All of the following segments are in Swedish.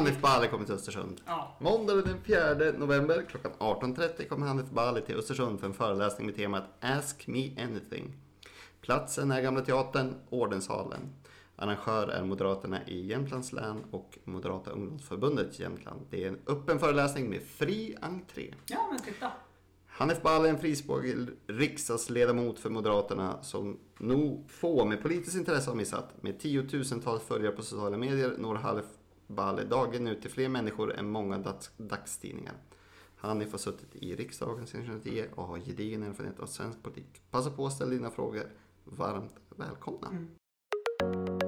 Hanif Bali kommer till Östersund. Ja. Måndagen den 4 november klockan 18.30 kommer Hanif Bali till Östersund för en föreläsning med temat Ask Me Anything. Platsen är Gamla Teatern, Ordenssalen. Arrangör är Moderaterna i Jämtlands län och Moderata ungdomsförbundet Jämtland. Det är en öppen föreläsning med fri entré. ja, men titta. Hanif Bali är en frispråkig riksdagsledamot för Moderaterna som nog få med politiskt intresse har missat. Med tiotusentals följare på sociala medier når Hanif Bale dagen ut till fler människor än många dags- dagstidningar. Hanif har suttit i riksdagen sedan 2010 och har gedigen erfarenhet av svensk politik. Passa på att ställa dina frågor. Varmt välkomna. Mm.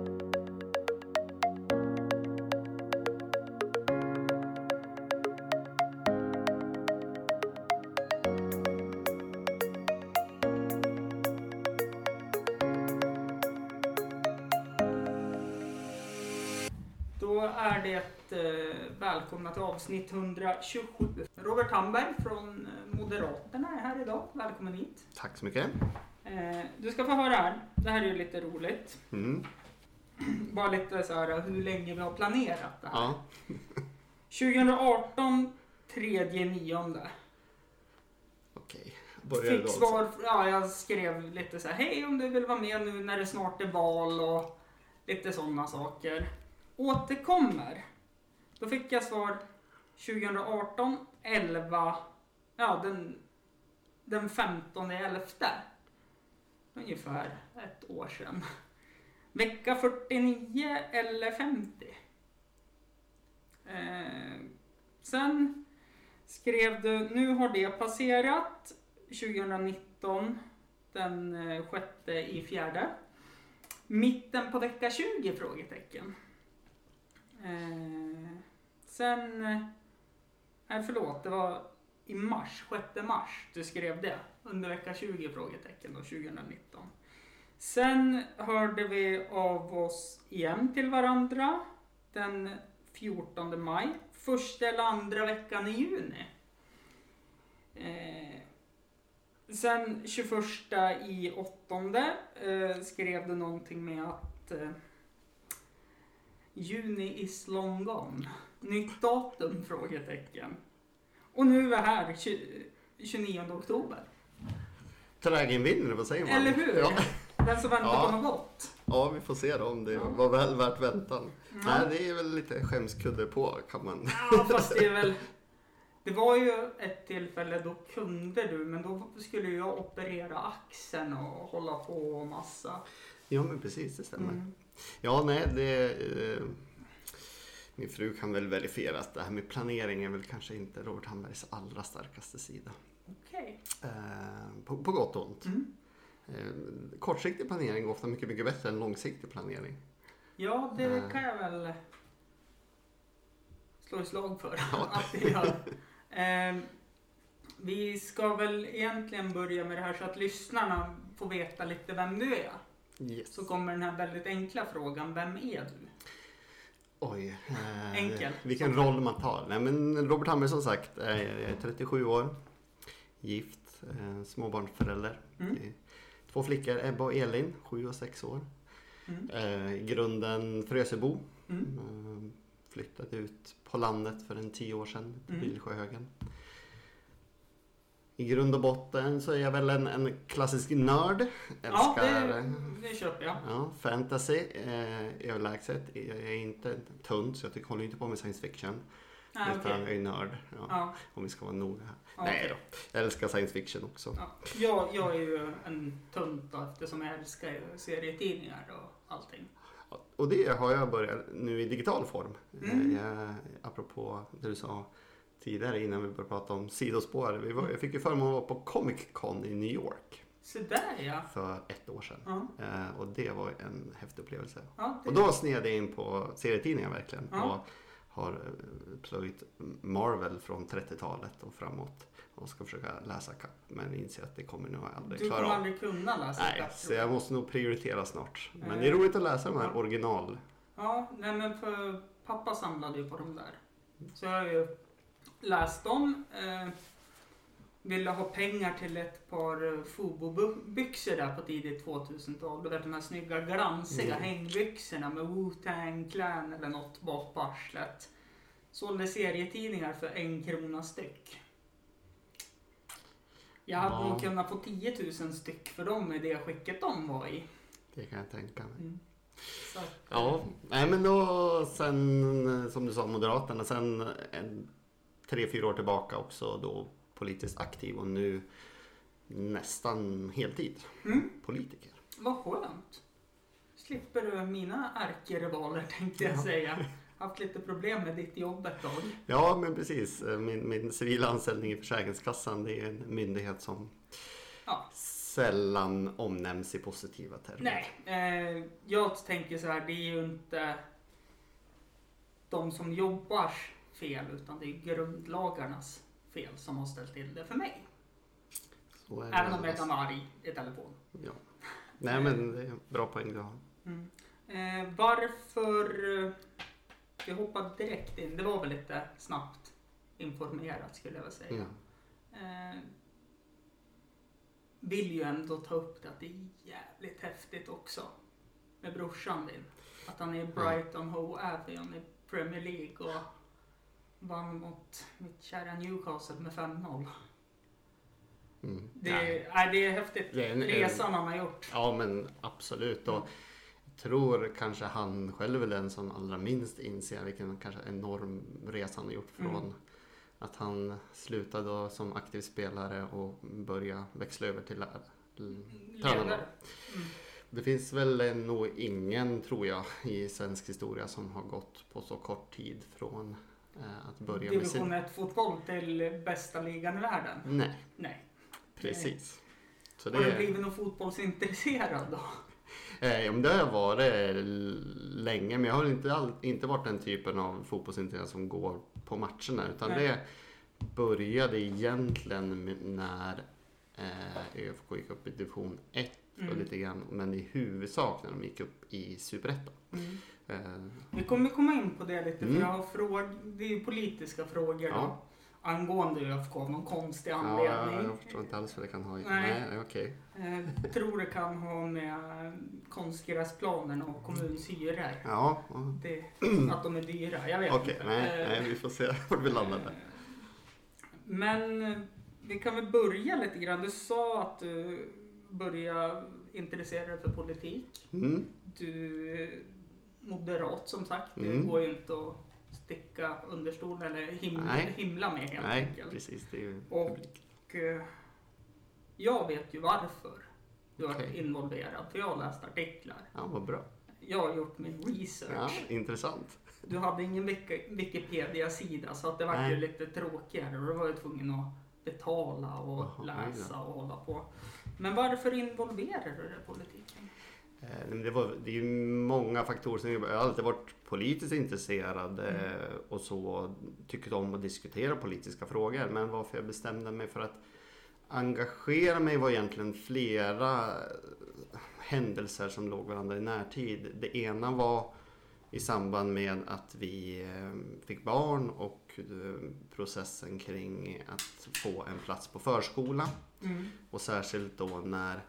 Avsnitt 127. Robert Hamberg från eh, Moderaterna är här idag. Välkommen hit. Tack så mycket. Eh, du ska få höra här. Det här är ju lite roligt. Mm. Bara lite så här hur länge vi har planerat det här. Ja. 2018, tredje nionde. Okej. Börjar Fick svar, ja jag skrev lite så här, hej om du vill vara med nu när det snart är val och lite sådana saker. Återkommer. Då fick jag svar 2018, 11, ja den, den 15 elfte. Ungefär ett år sedan. Vecka 49 eller 50. Eh, sen skrev du, nu har det passerat 2019, den eh, sjätte i fjärde. Mitten på vecka 20? Frågetecken. Eh, sen, eh, nej förlåt, det var i mars, 6 mars du skrev det. Under vecka 20? Frågetecken då, 2019. Sen hörde vi av oss igen till varandra den 14 maj. Första eller andra veckan i juni. Eh, sen 21 i åttonde eh, skrev du någonting med att eh, Juni is long gone. Nytt datum? Frågetecken. Och nu är vi här 20, 29 oktober. Trägen vinner, vad säger man? Eller hur? Ja. Den som väntar Ja. på något gott. Ja, vi får se då om det Ja. var väl värt väntan. Ja. Nej, det är väl lite skämskudde på kan man. Ja, fast det är väl... Det var ju ett tillfälle då kunde du, men då skulle jag operera axeln och hålla på och massa. Ja, men precis, det stämmer. Mm. Ja, nej, det... Eh, min fru kan väl verifiera att det här med planering är väl kanske inte Robert Hambergs allra starkaste sida. Okej. Eh, på, på gott och ont. Mm. Eh, kortsiktig planering är ofta mycket, mycket bättre än långsiktig planering. Ja, det Nej. kan jag väl slå ett slag för Ja. att det gör. Ehm, vi ska väl egentligen börja med det här så att lyssnarna får veta lite vem du är. Yes. Så kommer den här väldigt enkla frågan, vem är du? Oj. Eh, Enkel. Vilken roll man tar. Nej, men Robert Hamberg som sagt, är 37 år. Gift, eh, småbarnsförälder. Mm. Två flickor, Ebba och Elin, 7 och 6 år. Mm. Eh, grunden Frösebo. Mm. Eh, ut på landet för en 10 år sedan till Mm. Billsjöhögen. I grund och botten så är jag väl en, en klassisk nörd. Ja, Älskar det, det köper jag. Ja, fantasy eh, överlägset. Jag är inte tunt så jag tycker, håller inte på med science fiction. Ah, utan okej. jag är nörd. Ja, Ja, Om vi ska vara noga här. Ja, Nej okej. då. Jag älskar science fiction också. ja. Jag, jag är ju en tunt då, eftersom jag älskar serietidningar och allting. Och det har jag börjat nu i digital form. Mm. Eh, Jag, apropå det du sa tidigare innan vi började prata om sidospår. Vi var, jag fick ju förmånen att vara på Comic Con i New York Så där ja. för ett år sedan. Ja, Eh, och det var en häftig upplevelse. ja Och då sned jag in på serietidningar verkligen. Ja. Och har eh, plöjt Marvel från 30-talet och framåt. Och ska försöka läsa kapp men inser att det kommer nog aldrig du klara kommer av. aldrig kunna läsa Nej, ikapp, så jag måste nog prioritera snart. Men Eh. det är roligt att läsa de här original. Ja, nej men för pappa samlade ju på de där. Så jag har ju läst dem. Eh, ville ha pengar till ett par eh, Fubo-byxor där på tidigt 2000-tal. Du vet de här snygga glansiga Mm. hängbyxorna med Wu-Tang Clan eller något bak på arslet. sålde serietidningar för en krona styck. Jag hade Ja. nog kunnat få 10 000 styck för dem i det skicket de var i. Det kan jag tänka mig. Mm. Ja, nej men då sen som du sa Moderaterna sen en, tre, fyra år tillbaka också då politiskt aktiv och nu nästan heltid Mm. politiker. Vad skönt. Slipper du mina ärkerivaler tänkte jag Ja. säga. Haft lite problem med ditt jobb ett tag. Ja men precis, min, min civila anställning i Försäkringskassan det är en myndighet som Ja. sällan omnämns i positiva termer. Nej, eh, jag tänker så här, det är ju inte de som jobbar fel utan det är grundlagarnas fel som har ställt till det för mig. Är Även om jag kan vara arg i telefon. Ja. Nej men det är en bra poäng du har. Mm. Eh, varför... eh, Vi hoppar direkt in. Det var väl lite snabbt informerat skulle jag vilja säga. Ja. Eh, vill ju ändå ta upp det att det är jävligt häftigt också. Med brorsan din. Att han är Brighton Hove Albion i Premier League och vann mot mitt kära Newcastle med 5-0. Mm. Det, Nej. är, det är häftigt. Det är en- Resan han har gjort. Ja men absolut. Och jag tror kanske han själv är den som allra minst inser vilken kanske enorm resa han har gjort från Mm. att han slutade då som aktiv spelare och började växla över till lärare. Tränare. Mm. Det finns väl nog ingen, tror jag, i svensk historia som har gått på så kort tid från att börja med Division sin... 1 fotboll till bästa ligan i världen. Nej, Nej. precis. Så Har du det, blivit någon fotbollsintresserad då? eh, det har jag varit l- länge, men jag har inte, all, inte varit den typen av fotbollsintresserad som går på matcherna. Utan Nej. det började egentligen när eh, ÖFK gick upp i division 1 och Mm. lite grann, men i huvudsak när de gick upp i superettan. Mm. Eh, Vi kommer komma in på det lite Mm. för jag har fråg... det är ju politiska frågor Ja. då. Angående ÖFK av någon konstig Ja, anledning. jag förstår inte alls vad det kan ha. Nej. Nej, okej. Eh, tror det kan ha med konstgräsplanen och kommunshyror. Ja, ja. Det, att de är dyra. Jag vet okej. inte. Nej, nej, vi får se vart vi landar där. Men eh, vi kan väl börja lite grann. Du sa att du började intressera dig för politik. Mm. Du moderat som sagt. Det Mm. går ju inte att sticka under stol eller himla, himla med helt Nej, enkelt. precis. Det är ju Och- publik. Eh, jag vet ju varför du har varit involverad. För jag har läst artiklar. Ja, vad bra. Jag har gjort min research. Ja, intressant. Du hade ingen Wiki- Wikipedia-sida så att det var ju lite tråkigare och då var jag tvungen att betala och Jaha, läsa och hålla på. Men varför involverar du dig i politiken? Eh, Det, var, det är ju många faktorer som jag har alltid varit politiskt intresserad eh, och så tyckt om att diskutera politiska frågor. Men varför jag bestämde mig för att engagera mig var egentligen flera eh, händelser som låg varandra i närtid. Det ena var i samband med att vi fick barn och processen kring att få en plats på förskola. Mm. Och särskilt då när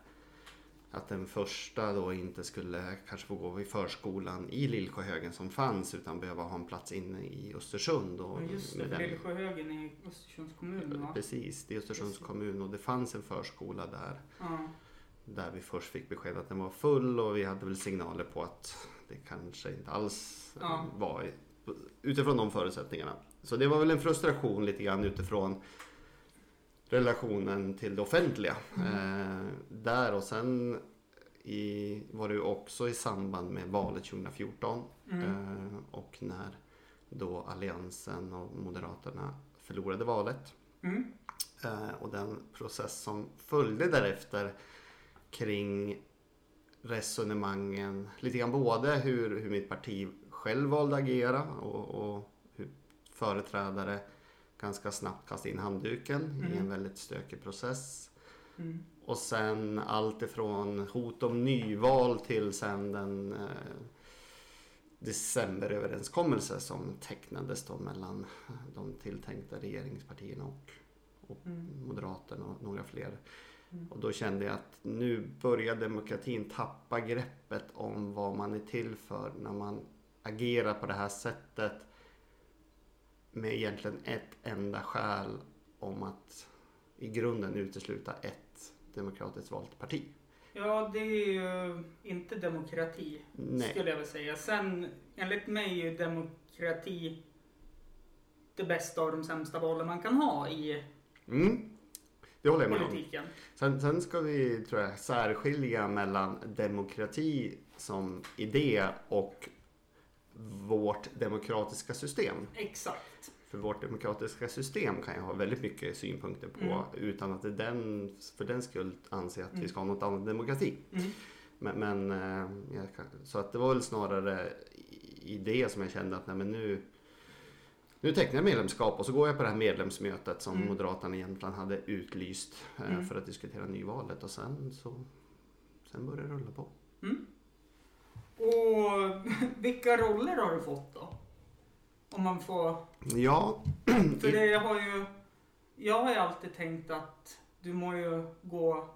att den första då inte skulle kanske få gå i förskolan i Lillsjöhögen som fanns utan behöva ha en plats inne i Östersund. Och Ja, just det, Lillsjöhögen i Östersunds kommun va? Precis, det är Östersunds Precis. kommun och det fanns en förskola där. Ja. Där vi först fick besked att den var full och vi hade väl signaler på att det kanske inte alls Ja. var utifrån de förutsättningarna. Så det var väl en frustration lite grann utifrån relationen till det offentliga. Eh, där och sen i, var det ju också i samband med valet 2014 Mm. eh, och när då Alliansen och Moderaterna förlorade valet. Mm. Eh, och den process som följde därefter kring resonemangen, lite grann både hur, hur mitt parti själv valde att agera och, och hur företrädare ganska snabbt kastade in handduken i Mm. en väldigt stökig process. Mm. Och sen allt ifrån hot om nyval till sen den eh, decemberöverenskommelse som tecknades då mellan de tilltänkta regeringspartierna och, och Mm. Moderaterna och några fler. Mm. Och då kände jag att nu börjar demokratin tappa greppet om vad man är till för när man agerar på det här sättet med egentligen ett enda skäl om att i grunden utesluta ett demokratiskt valt parti. Ja, det är ju inte demokrati Nej. skulle jag vilja säga. Sen, enligt mig är ju demokrati det bästa av de sämsta valen man kan ha i Mm. Det håller jag med om. politiken. Sen, sen ska vi tror jag, särskilja mellan demokrati som idé och vårt demokratiska system. Exakt. För vårt demokratiska system kan jag ha väldigt mycket synpunkter på Mm. utan att det den, för den skull anse att vi Mm. ska ha något annat demokrati. Mm. Men, men eh, kan, så att det var väl snarare i det som jag kände att nej, men nu, nu tecknar jag medlemskap och så går jag på det här medlemsmötet som Mm. Moderaterna i Jämtland hade utlyst eh, Mm. för att diskutera nyvalet och sen så sen började det rulla på. Mm. Och vilka roller har du fått då? Om man får... Ja, För det har ju... Jag har ju alltid tänkt att du må ju gå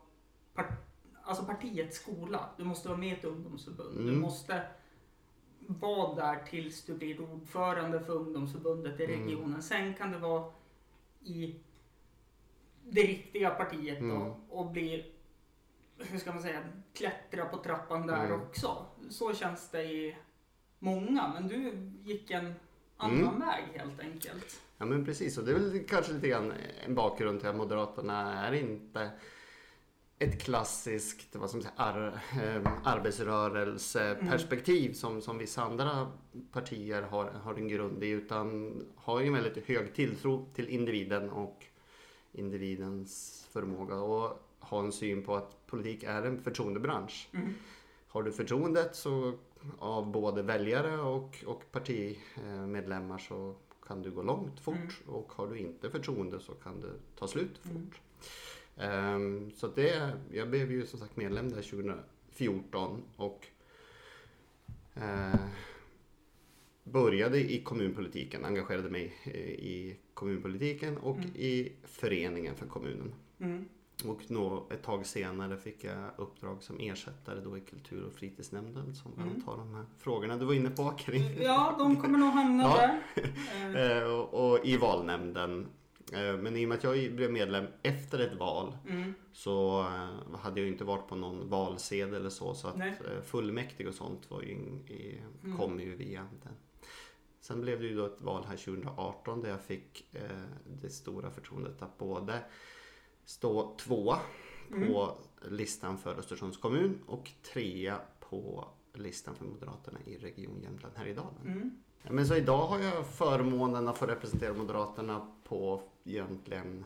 part, alltså partiets skola. Du måste vara med i ett ungdomsförbund. Du Mm. måste vara där tills du blir ordförande för ungdomsförbundet i Mm. regionen. Sen kan det vara i det riktiga partiet då Mm. och bli, hur ska man säga, klättra på trappan där Mm. också. Så känns det i många, men du gick en annan Mm. väg helt enkelt. Ja men precis och det är väl kanske lite grann en bakgrund till att Moderaterna är inte ett klassiskt vad man säga, ar, eh, arbetsrörelseperspektiv som, som vissa andra partier har, har en grund i utan har ju en väldigt hög tilltro till individen och individens förmåga och ha en syn på att politik är en förtroendebransch. Mm. Har du förtroendet så av både väljare och, och partimedlemmar så kan du gå långt fort Mm. och har du inte förtroende så kan det ta slut fort. Mm. Ehm, så det, jag blev ju som sagt medlem där 2014 och eh, började i kommunpolitiken, engagerade mig eh, i kommunpolitiken och Mm. i föreningen för kommunen. Mm. Och nå, ett tag senare fick jag uppdrag som ersättare då i kultur och fritidsnämnden som Mm. har de här frågorna du var inne på kring. Ja, de kommer nog hamna Ja. där. Eh, och, och i valnämnden. Eh, men i och med att jag blev medlem efter ett val Mm. så eh, hade jag inte varit på någon valsedel eller så. Så att Nej. fullmäktige och sånt var ju, in- i, Mm. kom ju via den. Sen blev det ju då ett val här 2018 där jag fick det stora förtroendet att både stå tvåa Mm. på listan för Östersunds kommun och trea på listan för Moderaterna i Region Jämtland Härjedalen. Mm. Men så idag har jag förmånen att få representera Moderaterna på egentligen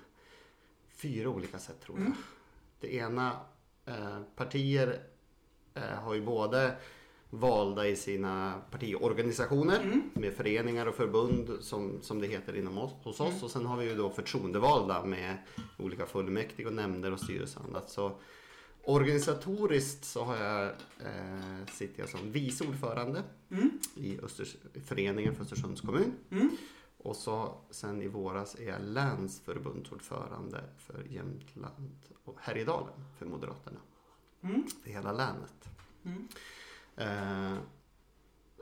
fyra olika sätt tror jag. Mm. Det ena, eh, partier eh, har ju både valda i sina partiorganisationer Mm. med föreningar och förbund som, som det heter inom oss, hos oss. Mm. Och sen har vi ju då förtroendevalda med olika fullmäktige och nämnder och annat. Så organisatoriskt så har jag, eh, sitter jag som vice ordförande Mm. i Östers, föreningen för Östersunds kommun. Mm. Och så sen i våras är jag länsförbundsordförande för Jämtland och Härjedalen för Moderaterna. Mm. För hela länet. Eh,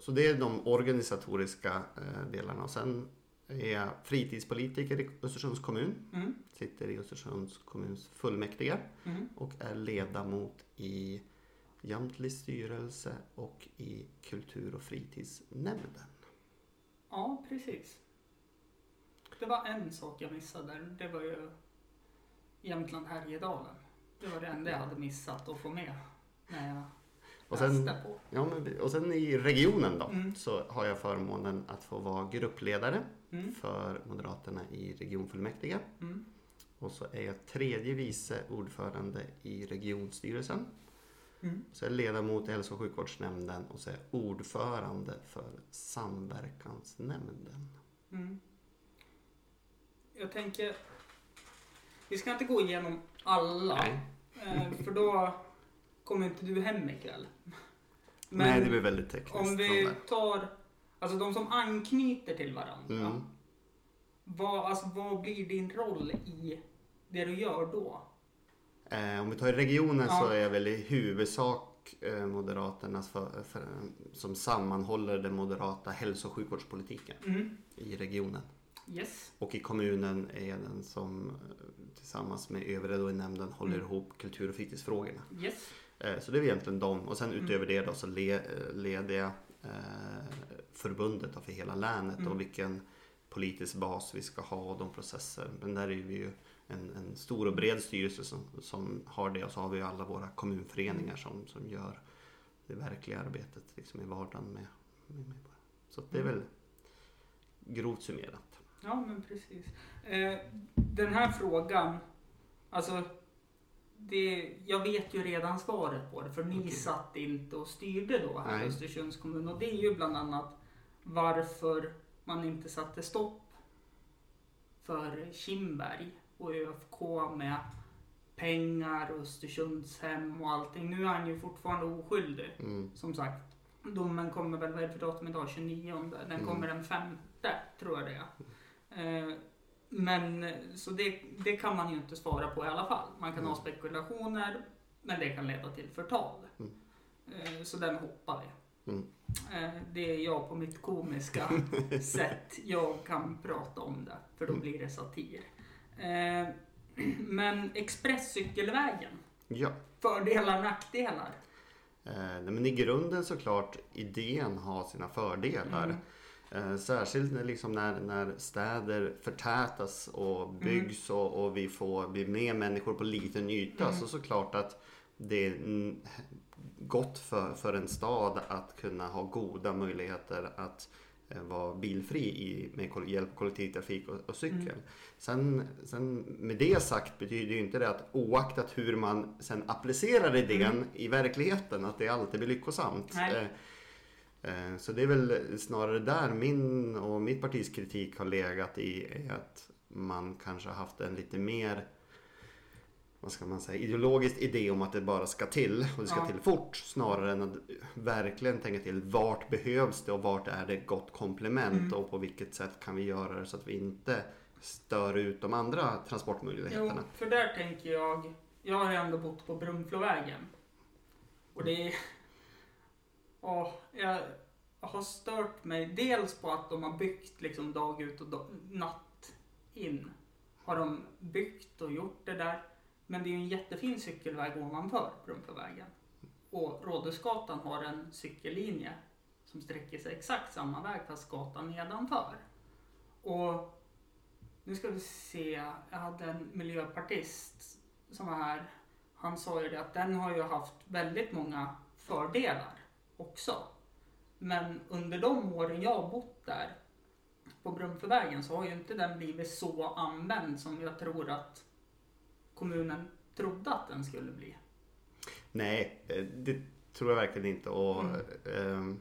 så det är de organisatoriska eh, delarna. Och sen är jag fritidspolitiker i Östersunds kommun. Mm. Sitter i Östersunds kommuns fullmäktige Mm. och är ledamot i Jamtlis styrelse och i kultur och fritidsnämnden. Ja, precis. Det var en sak jag missade. Det var ju Jämtland Härjedalen. Det var det enda jag hade missat att få med när jag Och sen, ja, men, och sen i regionen då Mm. så har jag förmånen att få vara gruppledare Mm. för Moderaterna i regionfullmäktige. Mm. Och så är jag tredje vice ordförande i regionstyrelsen. Mm. Så är jag ledamot i hälso och sjukvårdsnämnden och så är jag ordförande för samverkansnämnden. Mm. Jag tänker, vi ska inte gå igenom alla, Nej. eh, för då kommer inte du hem ikväll. Men Nej, det blir väldigt tekniskt. om vi tar, alltså de som anknyter till varandra. Mm. Vad, alltså, vad blir din roll i det du gör då? Eh, om vi tar regionen Ja. så är jag väl i huvudsak eh, Moderaternas för, för, som sammanhåller den moderata hälso och sjukvårdspolitiken Mm. i regionen. Yes. Och i kommunen är jag den som eh, tillsammans med övriga då i nämnden håller Mm. ihop kultur och fritidsfrågorna. Yes. Eh, Så det är egentligen dem. Och sen Mm. utöver det då så le, eh, leder jag eh, förbundet för hela länet Mm. och vilken politisk bas vi ska ha och de processer. Men där är vi ju en, en stor och bred styrelse som, som har det och så har vi alla våra kommunföreningar som, som gör det verkliga arbetet liksom i vardagen med, med medborgarna. Så det är Mm. väl grovt summerat. Ja, men precis. Eh, den här frågan, alltså, det, jag vet ju redan svaret på det, för ni Okej. satt inte och styrde då här i. Östersunds kommun. Och det är ju bland annat varför man inte satte stopp för Kimberg och ÖFK med pengar och Östersundshem och allting. Nu är han ju fortfarande oskyldig. Mm. Som sagt, domen kommer väl, vad är det för datum idag? 29? Den Mm. kommer den femte, tror jag det är. Eh, men så det, det kan man ju inte svara på i alla fall. Man kan ha Mm. spekulationer, men det kan leda till förtal. Mm. Eh, så den hoppar vi. Mm. Eh, det är jag på mitt komiska sätt jag kan prata om det, för då Mm. blir det satir. Eh, men Expresscykelvägen, Ja. fördelar, nackdelar? Eh, nej, men i grunden såklart idén har sina fördelar. Mm. Eh, särskilt när, liksom när, när städer förtätas och byggs och, och vi får bli mer människor på liten yta. Mm. Så såklart att det är mm, gott för, för en stad att kunna ha goda möjligheter att eh, vara bilfri i, med hjälp av kollektivtrafik och, och cykel. Mm. Sen, sen med det sagt betyder ju inte det att oaktat hur man sen applicerar idén Mm. i verkligheten att det alltid blir lyckosamt. Nej. Eh, Så det är väl snarare där min och mitt partis kritik har legat i att man kanske har haft en lite mer vad ska man säga, ideologisk idé om att det bara ska till och det ska Ja. till fort snarare än att verkligen tänka till vart behövs det och vart är det gott komplement Mm. och på vilket sätt kan vi göra det så att vi inte stör ut de andra Jo, transportmöjligheterna. för där tänker jag, jag har ju ändå bott på Brunflovägen. Och det är, ja, jag har stört mig dels på att de har byggt liksom dag ut och dag, natt in. Har de byggt och gjort det där. Men det är ju en jättefin cykelväg ovanför Brunflovägen. Och Rådhusgatan har en cykellinje som sträcker sig exakt samma väg fast gatan nedanför. Och nu ska vi se, jag hade en miljöpartist som var här. Han sa ju det att den har ju haft väldigt många fördelar också. Men under de åren jag har bott där på Brunflovägen så har ju inte den blivit så använd som jag tror att kommunen trodde att den skulle bli. Nej, eh, det tror jag verkligen inte. Och, Mm.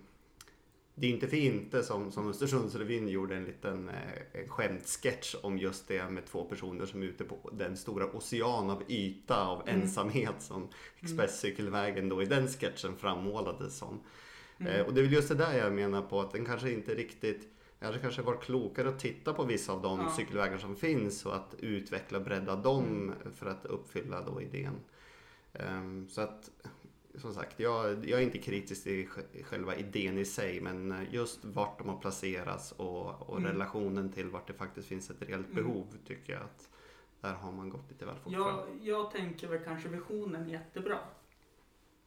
Det är inte för inte som, som Östersundsrevyn gjorde en liten eh, skämtsketch om just det med två personer som är ute på den stora ocean av yta av Mm. ensamhet som Expresscykelvägen då i den sketchen frammålades som. Mm. Eh, och det är väl just det där jag menar på att den kanske inte riktigt det kanske varit klokare att titta på vissa av de Ja. cykelvägar som finns och att utveckla och bredda dem Mm. för att uppfylla då idén. Ehm, så att som sagt, jag, jag är inte kritisk till sj- själva idén i sig men eh, just vart de har placerats och, och Mm. relationen till vart det faktiskt finns ett reellt Mm. behov tycker jag att där har man gått lite väl fort fram. Jag, jag tänker väl kanske visionen är jättebra.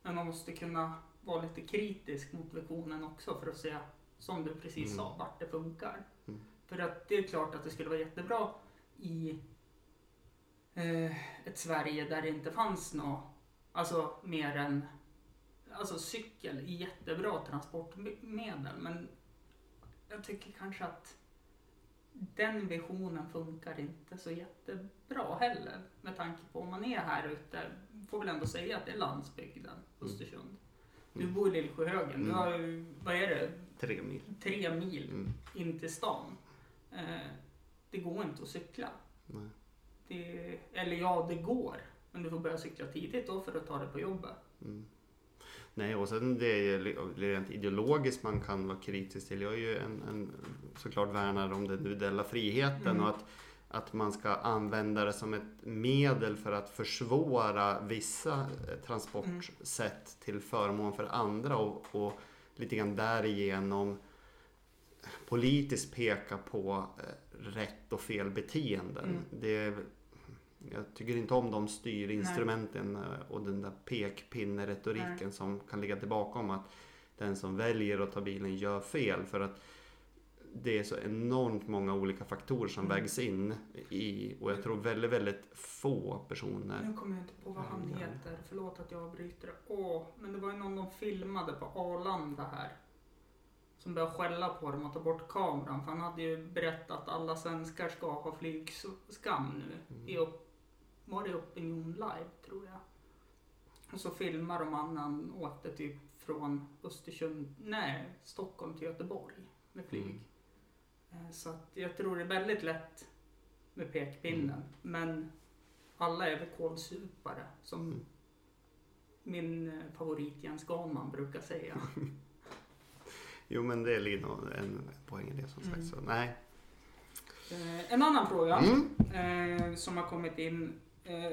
Men man måste kunna vara lite kritisk mot visionen också för att se, som du precis Mm. sa, vart det funkar. Mm. För att det är klart att det skulle vara jättebra i eh, ett Sverige där det inte fanns något, alltså mer än, alltså cykel är jättebra transportmedel. Men jag tycker kanske att den visionen funkar inte så jättebra heller. Med tanke på om man är här ute, får väl ändå säga att det är landsbygden, Östersund. Du Mm. bor i Lillsjöhögen, du Mm. har ju, vad är det, Tre mil. tre mil Mm. in till stan. Eh, det går inte att cykla. Det, eller ja, det går. Men du får börja cykla tidigt då för att ta dig på jobbet. Mm. Nej, och sen det är ju rent ideologiskt man kan vara kritisk till. Jag är ju en, en såklart värnar om den individuella friheten Mm. och att, att man ska använda det som ett medel för att försvåra vissa eh, transportsätt till förmån för andra och, och lite grann därigenom politiskt peka på eh, rätt och fel beteenden. Mm. Det, jag tycker inte om de styrinstrumenten eh, och den där pekpinneretoriken Nej. som kan ligga tillbaka om att den som väljer att ta bilen gör fel. För att det är så enormt många olika faktorer som Mm. vägs in i och jag tror väldigt, väldigt få personer. Nu kommer jag inte på vad han heter. Förlåt att jag avbryter. Åh, men det var ju någon de filmade på Arlanda här. Som började skälla på dem och ta bort kameran. För han hade ju berättat att alla svenskar ska ha flygskam nu. Mm. I upp, var det Opinion Live tror jag. Och så filmar de han åkte typ från Östersund, nej, Stockholm till Göteborg med flyg. Mm. Eh, Så att jag tror det är väldigt lätt med pekpinnen. Mm. Men alla är väl kålsupare som Mm. min eh, favorit Jens Ganman brukar säga. Jo men det ligger nog en poäng i det som sagt. Mm. Så, nej. Eh, En annan fråga Mm. eh, som har kommit in. Eh,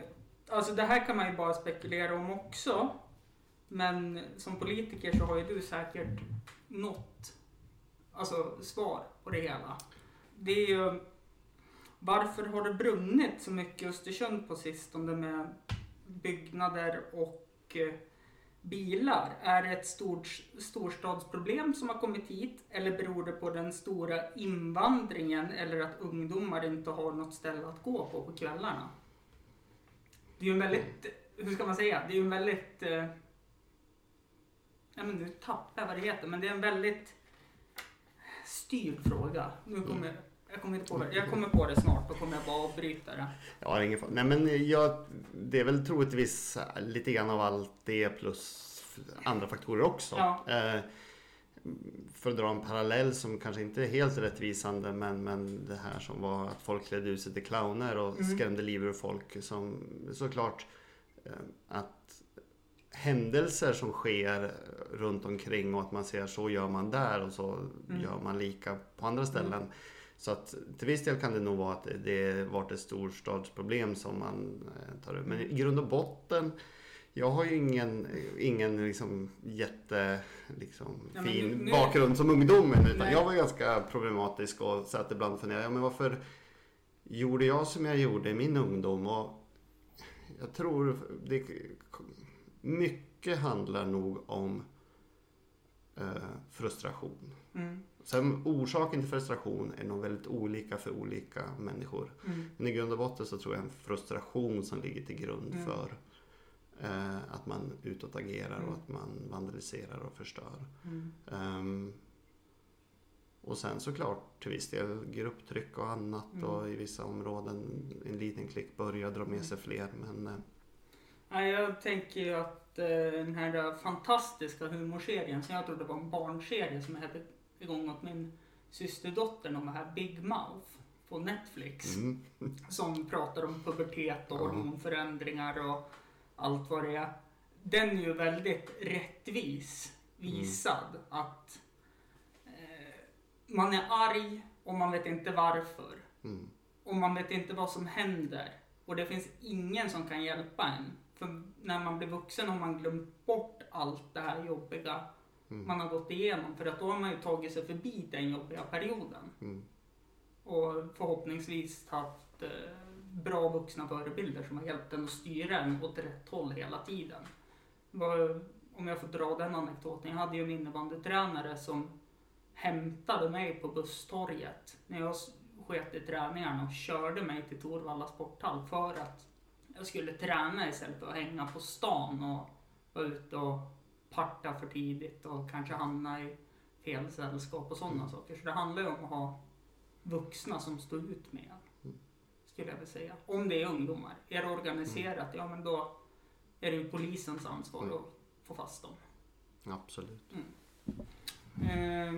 alltså det här kan man ju bara spekulera om också. Men som politiker så har ju du säkert något alltså, svar på det hela. Det är ju varför har det brunnit så mycket i Östersund på sistone med byggnader och eh, bilar? Är det ett stort, storstadsproblem som har kommit hit eller beror det på den stora invandringen eller att ungdomar inte har något ställe att gå på på kvällarna? Det är ju en väldigt, hur ska man säga, det är ju en väldigt, eh, ja men nu tappar jag vad det heter, men det är en väldigt styrd fråga. Nu kommer, jag kommer inte på det, jag kommer på det snart, då kommer jag bara avbryta det. Jag har ingen. Nej men jag, det är väl troligtvis lite grann av allt det plus andra faktorer också. Ja. Eh, för att dra en parallell som kanske inte är helt rättvisande men, men det här som var att folk klädde ut sig till clowner och Mm. skrämde liv ur folk. Som såklart eh, att händelser som sker runt omkring och att man ser så gör man där och så Mm. gör man lika på andra ställen. Så att till viss del kan det nog vara att det- det varit ett storstadsproblem som man eh, tar upp. Men i grund och botten, jag har ju ingen, ingen liksom jätte liksom, Ja, fin nu- nu- bakgrund som ungdomen. Utan Nej. jag var ganska problematisk och satt ibland och funderade, ja, men varför gjorde jag som jag gjorde i min ungdom? Och jag tror det, mycket handlar nog om eh, frustration. Mm, Sen orsaken till frustration är nog väldigt olika för olika människor. mm, Men i grund och botten så tror jag en frustration som ligger till grund Mm. för eh, att man utåtagerar Mm. och att man vandaliserar och förstör. mm. Ehm, och sen såklart till viss del grupptryck och annat Mm. och i vissa områden en liten klick börjar dra med Mm. sig fler. Men eh, Nej, jag tänker ju att eh, den här fantastiska humorserien som jag trodde var en barnserie som jag hade igång åt min systerdotter det här Big Mouth på Netflix. mm, Som pratar om pubertet och Ja. hormonförändringar och allt vad det är. Den är ju väldigt rättvis visad att eh, man är arg och man vet inte varför. mm, Och man vet inte vad som händer. Och det finns ingen som kan hjälpa en. För när man blir vuxen har man glömt bort allt det här jobbiga mm, man har gått igenom. För att då har man ju tagit sig förbi den jobbiga perioden. mm, Och förhoppningsvis haft eh, bra vuxna förebilder som har hjälpt en att styra en åt rätt håll hela tiden. Om jag får dra den anekdoten. Jag hade ju en innebandytränare som hämtade mig på busstorget när jag sket i träningarna och körde mig till Torvalla sporthall för att jag skulle träna istället för att hänga på stan och vara ute och parta för tidigt och kanske hamna i fel sällskap och sådana saker. Så det handlar ju om att ha vuxna som står ut med en. Skulle jag vilja säga. Om det är ungdomar. Är det organiserat, ja men då är det ju polisens ansvar Mm. att få fast dem. absolut. Eh,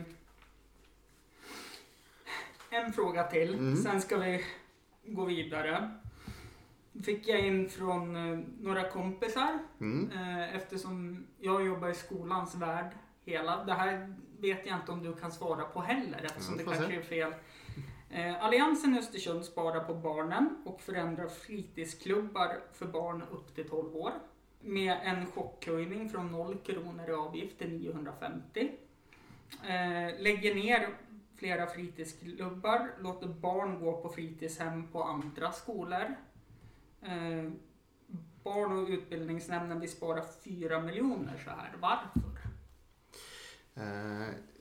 en fråga till, Mm. sen ska vi gå vidare. Fick jag in från eh, några kompisar Mm, eh, eftersom jag jobbar i skolans värld hela. Det här vet jag inte om du kan svara på heller eftersom det kanske se. är fel. Eh, Alliansen i Östersund sparar på barnen och förändrar fritidsklubbar för barn upp till 12 år. Med en chockhöjning från 0 kronor i avgift till 950. Eh, lägger ner flera fritidsklubbar, låter barn gå på fritidshem på andra skolor. Eh, barn och utbildningsnämnden vill spara 4 miljoner så här. Varför?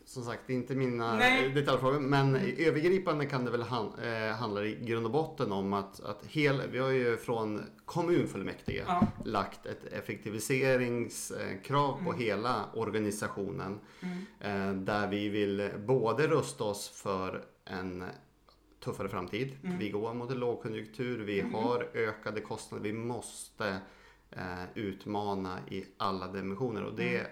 Som sagt, det är inte mina Nej. detaljfrågor. Men övergripande kan det väl han, eh, handla i grund och botten om att, att hel, vi har ju från kommunfullmäktige Ja. lagt ett effektiviseringskrav på Mm. hela organisationen. Mm. Eh, där vi vill både rusta oss för en tuffare framtid. Mm. Vi går mot en lågkonjunktur, vi Mm. har ökade kostnader, vi måste eh, utmana i alla dimensioner. Och det, Mm.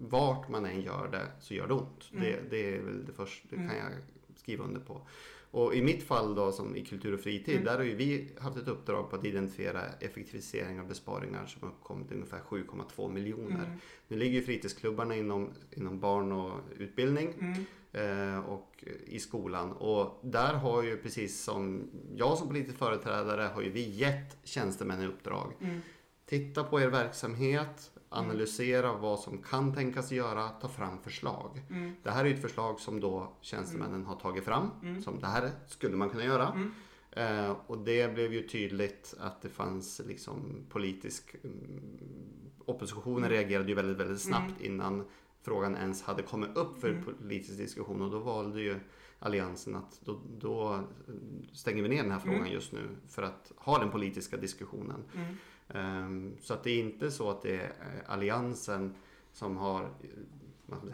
Vart man än gör det så gör det ont. Mm. Det, det är väl det första, det kan Mm. jag skriva under på. Och i mitt fall då som i kultur och fritid, Mm. där har ju vi haft ett uppdrag på att identifiera effektiviseringar och besparingar som uppkommit till ungefär 7,2 miljoner. Mm. Nu ligger ju fritidsklubbarna inom, inom barn och utbildning Mm. eh, och i skolan. Och där har ju precis som jag som politisk företrädare har ju vi gett tjänstemän i uppdrag. Mm. Titta på er verksamhet, analysera vad som kan tänkas göra, ta fram förslag. Mm. Det här är ett förslag som då tjänstemännen har tagit fram. Mm. Som det här skulle man kunna göra. Mm. Eh, och det blev ju tydligt att det fanns liksom politisk... Mm, oppositionen Mm. reagerade ju väldigt, väldigt snabbt innan frågan ens hade kommit upp för Mm. politisk diskussion. Och då valde ju Alliansen att då, då stänger vi ner den här frågan Mm. just nu för att ha den politiska diskussionen. Ehm, Så att det är inte så att det är eh, Alliansen som har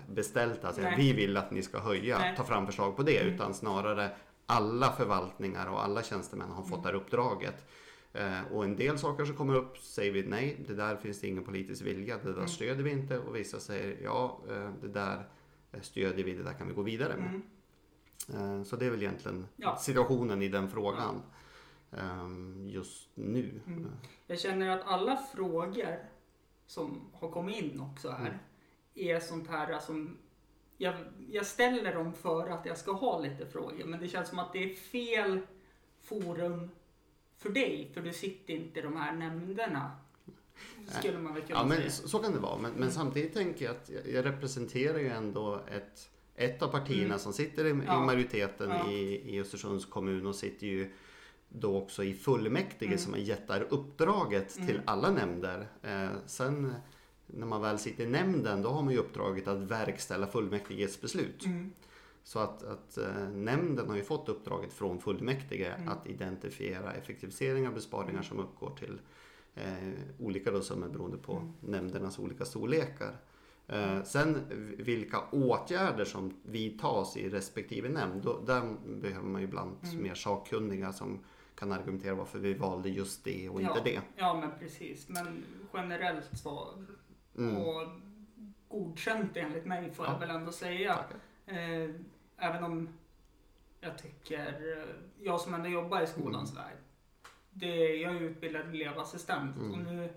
beställt att Nej. vi vill att ni ska höja, Nej. ta fram förslag på det. Mm. Utan snarare alla förvaltningar och alla tjänstemän har fått Mm. det här uppdraget. Eh, Och en del saker som kommer upp säger vi nej, det där finns det ingen politisk vilja, det där Mm. stödjer vi inte. Och vissa säger ja, eh, det där eh, stödjer vi, det där kan vi gå vidare med. Mm. Eh, Så det är väl egentligen Ja. situationen i den frågan ehm, just nu. Mm. Jag känner att alla frågor som har kommit in också här Mm. är sånt här som jag, jag ställer dem för att jag ska ha lite frågor men det känns som att det är fel forum för dig för du sitter inte i de här nämnderna. Skulle man väl kunna Ja, men säga. så, så kan det vara. Men, men Mm. samtidigt tänker jag att jag, jag representerar ju ändå ett, ett av partierna Mm. som sitter i, Ja. i majoriteten Ja. i, i Östersunds kommun och sitter ju då också i fullmäktige Mm. som det här uppdraget Mm. till alla nämnder. Eh, sen när man väl sitter i nämnden då har man ju uppdraget att verkställa fullmäktiges beslut. Mm. Så att, att eh, nämnden har ju fått uppdraget från fullmäktige Mm. att identifiera effektiviseringar och besparingar Mm. som uppgår till eh, olika då summor beroende på Mm. nämndernas olika storlekar. Eh, sen vilka åtgärder som vidtas i respektive nämnd, då, där behöver man ju ibland Mm. mer sakkunniga som kan argumentera varför vi valde just det och Ja. inte det. Ja men precis. Men generellt så Mm. och godkänt enligt mig får Ja. jag väl ändå säga. Eh, även om jag tycker, eh, jag som ändå jobbar i skolans värld, det, jag är utbildad elevassistent Mm. och nu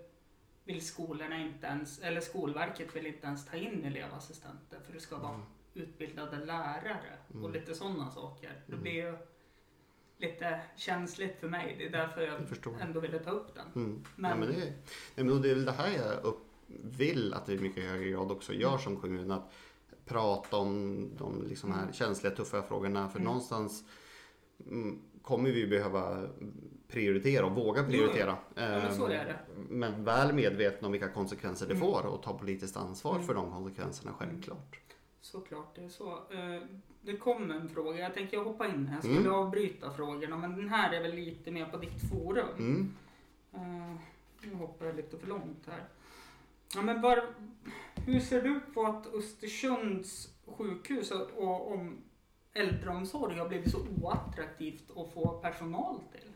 vill skolorna inte ens, eller Skolverket vill inte ens ta in elevassistenter för det ska vara Mm. utbildade lärare och Mm. lite sådana saker. Det Mm. blir lite känsligt för mig, det är därför jag Jag ändå ville ta upp den. Mm. Men- ja, men det, nej, men det är väl det här jag upp, vill att vi i mycket högre grad också gör Mm. som kommun. Att prata om de liksom här Mm. känsliga, tuffa frågorna. För Mm. någonstans mm, kommer vi behöva prioritera och våga prioritera. men så Ehm, är. Men väl medvetna om vilka konsekvenser det Mm. får och ta politiskt ansvar för de konsekvenserna självklart. Såklart, det är så. Eh, Det kom en fråga, jag tänker jag hoppa in här. Jag skulle Mm. avbryta frågorna men den här är väl lite mer på ditt forum. Mm. Eh, Nu hoppar jag lite för långt här. Ja, men var, hur ser du på att Östersunds sjukhus och, och om äldreomsorg har blivit så oattraktivt att få personal till?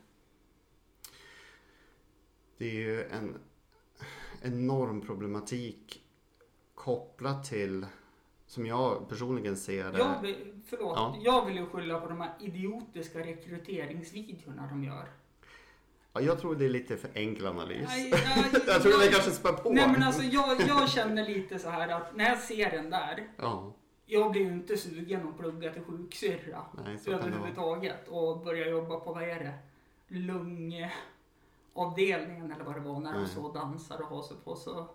Det är ju en enorm problematik kopplat till, som jag personligen ser det, Jag vill, förlåt, Ja. jag vill ju skylla på de här idiotiska rekryteringsvideorna de gör. Ja, jag tror det är lite för enkel analys. Aj, aj, jag tror jag- det kanske spär på. Nej men alltså jag, jag känner lite så här att när jag ser den där, Ja, jag blir ju inte sugen att plugga till sjuksyrra nej, överhuvudtaget och börja jobba på, vad är det, lungavdelningen eller vad det var när de Nej. så dansar och har sig på så.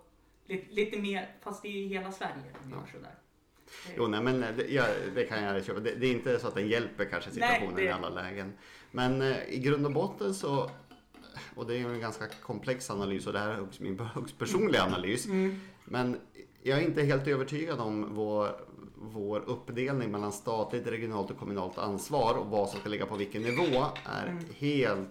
Lite, lite mer, fast det är i hela Sverige de gör Ja. sådär. Jo, nej, men det, ja, det kan jag köpa. Det, det är inte så att den hjälper kanske situationen Nej, det- i alla lägen. Men eh, i grund och botten så, och det är en ganska komplex analys och det här är min högst personliga analys. Mm. Men jag är inte helt övertygad om vår, vår uppdelning mellan statligt, regionalt och kommunalt ansvar och vad som ska ligga på vilken nivå är Mm. helt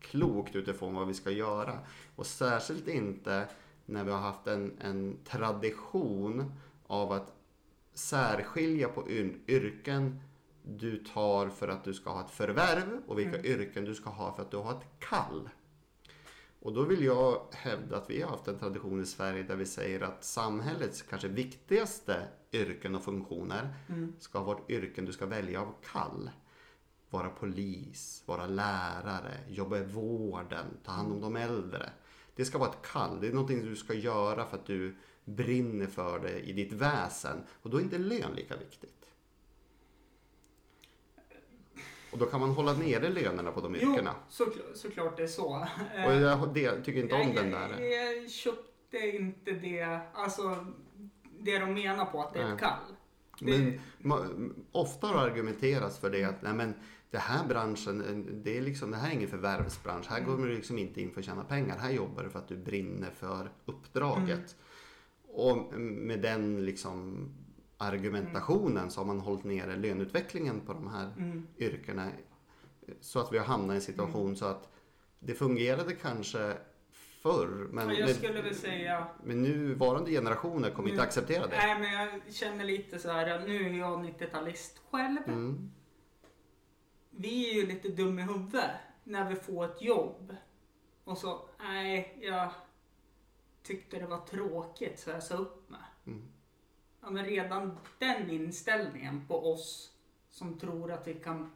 klokt utifrån vad vi ska göra. Och särskilt inte när vi har haft en, en tradition av att särskilja på yr- yrken du tar för att du ska ha ett förvärv och vilka Mm. yrken du ska ha för att du har ett kall. Och då vill jag hävda att vi har haft en tradition i Sverige där vi säger att samhällets kanske viktigaste yrken och funktioner Mm. ska vara yrken du ska välja av kall. Vara polis, vara lärare, jobba i vården, ta hand om de äldre. Det ska vara ett kall. Det är någonting du ska göra för att du brinner för det i ditt väsen. Och då är inte lön lika viktigt. Och då kan man hålla nere lönerna på de Jo, yrkena. såklart, såklart det är så. Och jag det, tycker inte om jag, den där. Jag, köpte inte det, alltså det de menar på att det är Nej. ett kall. Det, Men ofta har argumenterats för det att nej men, det här branschen, det är, liksom, det här är ingen förvärvsbransch. Här går du liksom inte in för att tjäna pengar. Här jobbar du för att du brinner för uppdraget. Och med den liksom argumentationen så har man hållit nere löneutvecklingen på de här mm, yrkena. Så att vi har hamnat i en situation så att det fungerade kanske förr. Men, men jag skulle väl säga, men nuvarande generationer kommer inte Nu- acceptera det. nej men jag känner lite så här, att nu är jag 90-talist själv. Mm. Vi är ju lite dum i huvudet när vi får ett jobb. Och så, nej, jag tyckte det var tråkigt så jag sa upp mig. Mm. Ja, men redan den inställningen på oss som tror att vi kan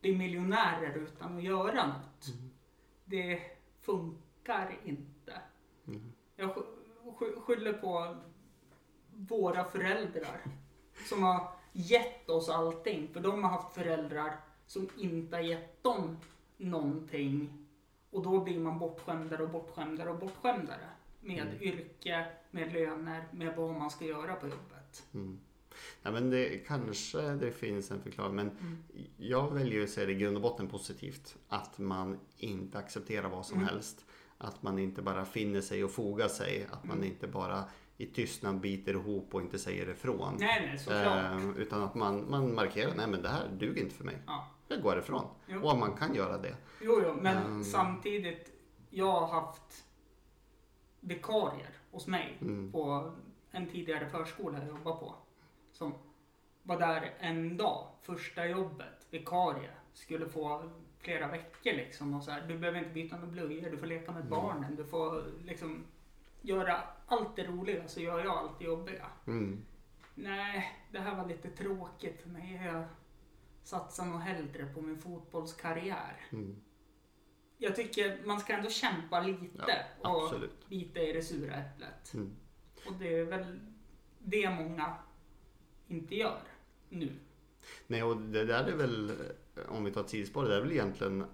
bli miljonärer utan att göra något. Det funkar inte. Mm. Jag sk- sk- skyller på våra föräldrar som har gett oss allting. För de har haft föräldrar som inte har gett dem någonting. Och då blir man bortskämdare och bortskämdare och bortskämdare. Med Mm. yrke, med löner, med vad man ska göra på jobbet. Mm. Ja, men det, kanske det finns en förklaring men Mm. jag väljer att se det i grund och botten positivt. Att man inte accepterar vad som Mm. helst. Att man inte bara finner sig och fogar sig. Att man Mm. inte bara i tystnad biter ihop och inte säger ifrån. Nej, nej, såklart. Eh, utan att man, man markerar, nej men det här duger inte för mig. Ja. Jag går ifrån. Jo. Och man kan göra det. Jo, jo, men Mm. samtidigt, jag har haft vikarier hos mig Mm. på en tidigare förskola jag jobbade på. Som var där en dag, första jobbet, vikarie. Skulle få flera veckor liksom. Och så här, du behöver inte byta några blöjor, du får leka med Mm. barnen, du får liksom göra allt det roliga så gör jag allt det jobbiga. Mm. Nej, det här var lite tråkigt för mig. Jag satsar nog hellre på min fotbollskarriär. Mm. Jag tycker man ska ändå kämpa lite Ja, och absolut. bita i det sura äpplet. Mm. Och det är väl det många inte gör nu. Nej, och det där är väl, om vi tar ett sidospår, det är väl egentligen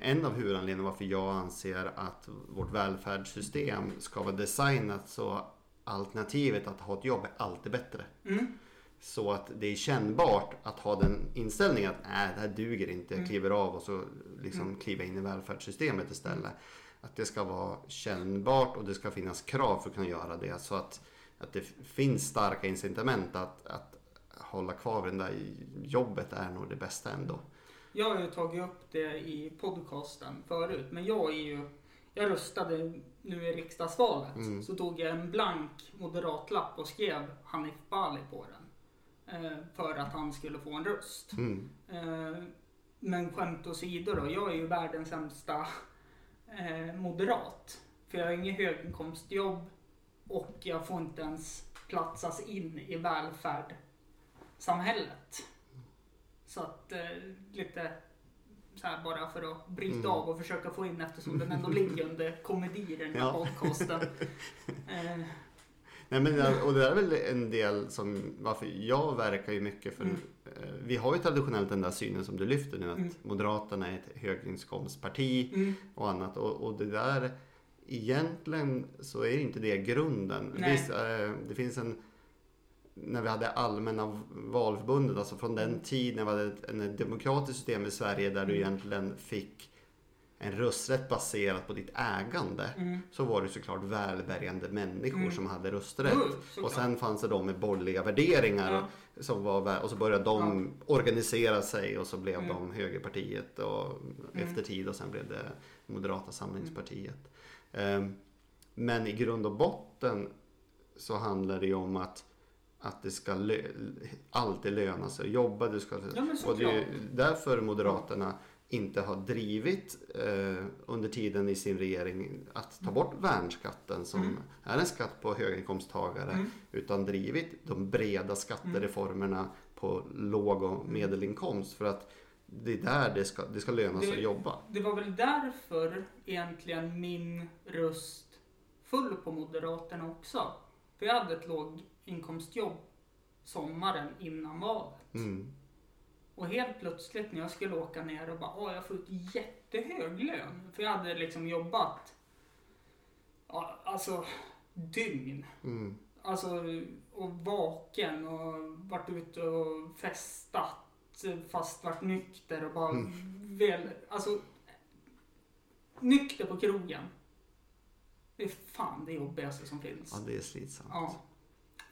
en av huvudanledningarna varför jag anser att vårt välfärdssystem ska vara designat så alternativet att ha ett jobb är alltid bättre. Mm. Så att det är kännbart att ha den inställningen att nej, det här duger inte, jag Mm. kliver av och så liksom Mm. kliva in i välfärdssystemet istället. Att det ska vara kännbart och det ska finnas krav för att kunna göra det. Så att, att det finns starka incitament att, att hålla kvar vid det där jobbet är nog det bästa ändå. Jag har ju tagit upp det i podcasten förut, men jag är ju... Jag röstade nu i riksdagsvalet, Mm. så tog jag en blank moderatlapp och skrev Hanif Bali på den. Eh, för att han skulle få en röst. Mm. Eh, men skämt åsido då, jag är ju världens sämsta eh, moderat. För jag har inget höginkomstjobb och jag får inte ens platsas in i välfärdssamhället. Så att lite så här bara för att bryta Mm. av och försöka få in eftersom den ändå ligger under komedi i den här Ja. podcasten. Nej, men, och det där är väl en del som, varför jag verkar ju mycket för, Mm. eh, vi har ju traditionellt den där synen som du lyfter nu, att Mm. Moderaterna är ett höginkomstparti mm, och annat. Och, och det där, egentligen så är inte det grunden. Visst, eh, det finns en när vi hade allmänna valförbundet, alltså från den tid när vi hade ett, en demokratiskt system i Sverige där du Mm. egentligen fick en rösträtt baserat på ditt ägande. Mm. Så var det såklart välbärgande människor Mm. som hade rösträtt. Såklart. och sen fanns det de med borgerliga värderingar. Ja. Som var, och så började de organisera sig och så blev Mm. de högerpartiet och Mm. efter tid och sen blev det Moderata samlingspartiet. Ehm, Men i grund och botten så handlar det ju om att, att det ska alltid löna sig att jobba. Du ska, Ja, och det är ju därför Moderaterna inte har drivit eh, under tiden i sin regering att ta bort värnskatten som Mm. är en skatt på höginkomsttagare Mm. utan drivit de breda skattereformerna på låg och Mm. medelinkomst för att det är där det ska, det ska löna sig att jobba. Det var väl därför egentligen min röst föll på Moderaterna också. För jag hade ett låginkomstjobb sommaren innan valet. Mm. Och helt plötsligt när jag skulle åka ner och bara, åh jag får ut jättehög lön. För jag hade liksom jobbat, ja, alltså dygn. Mm. Alltså, och vaken och varit ute och festat fast varit nykter och bara Mm. väl, alltså nykter på krogen. Det är fan det jobbigaste som finns. Ja, det är slitsamt. Ja.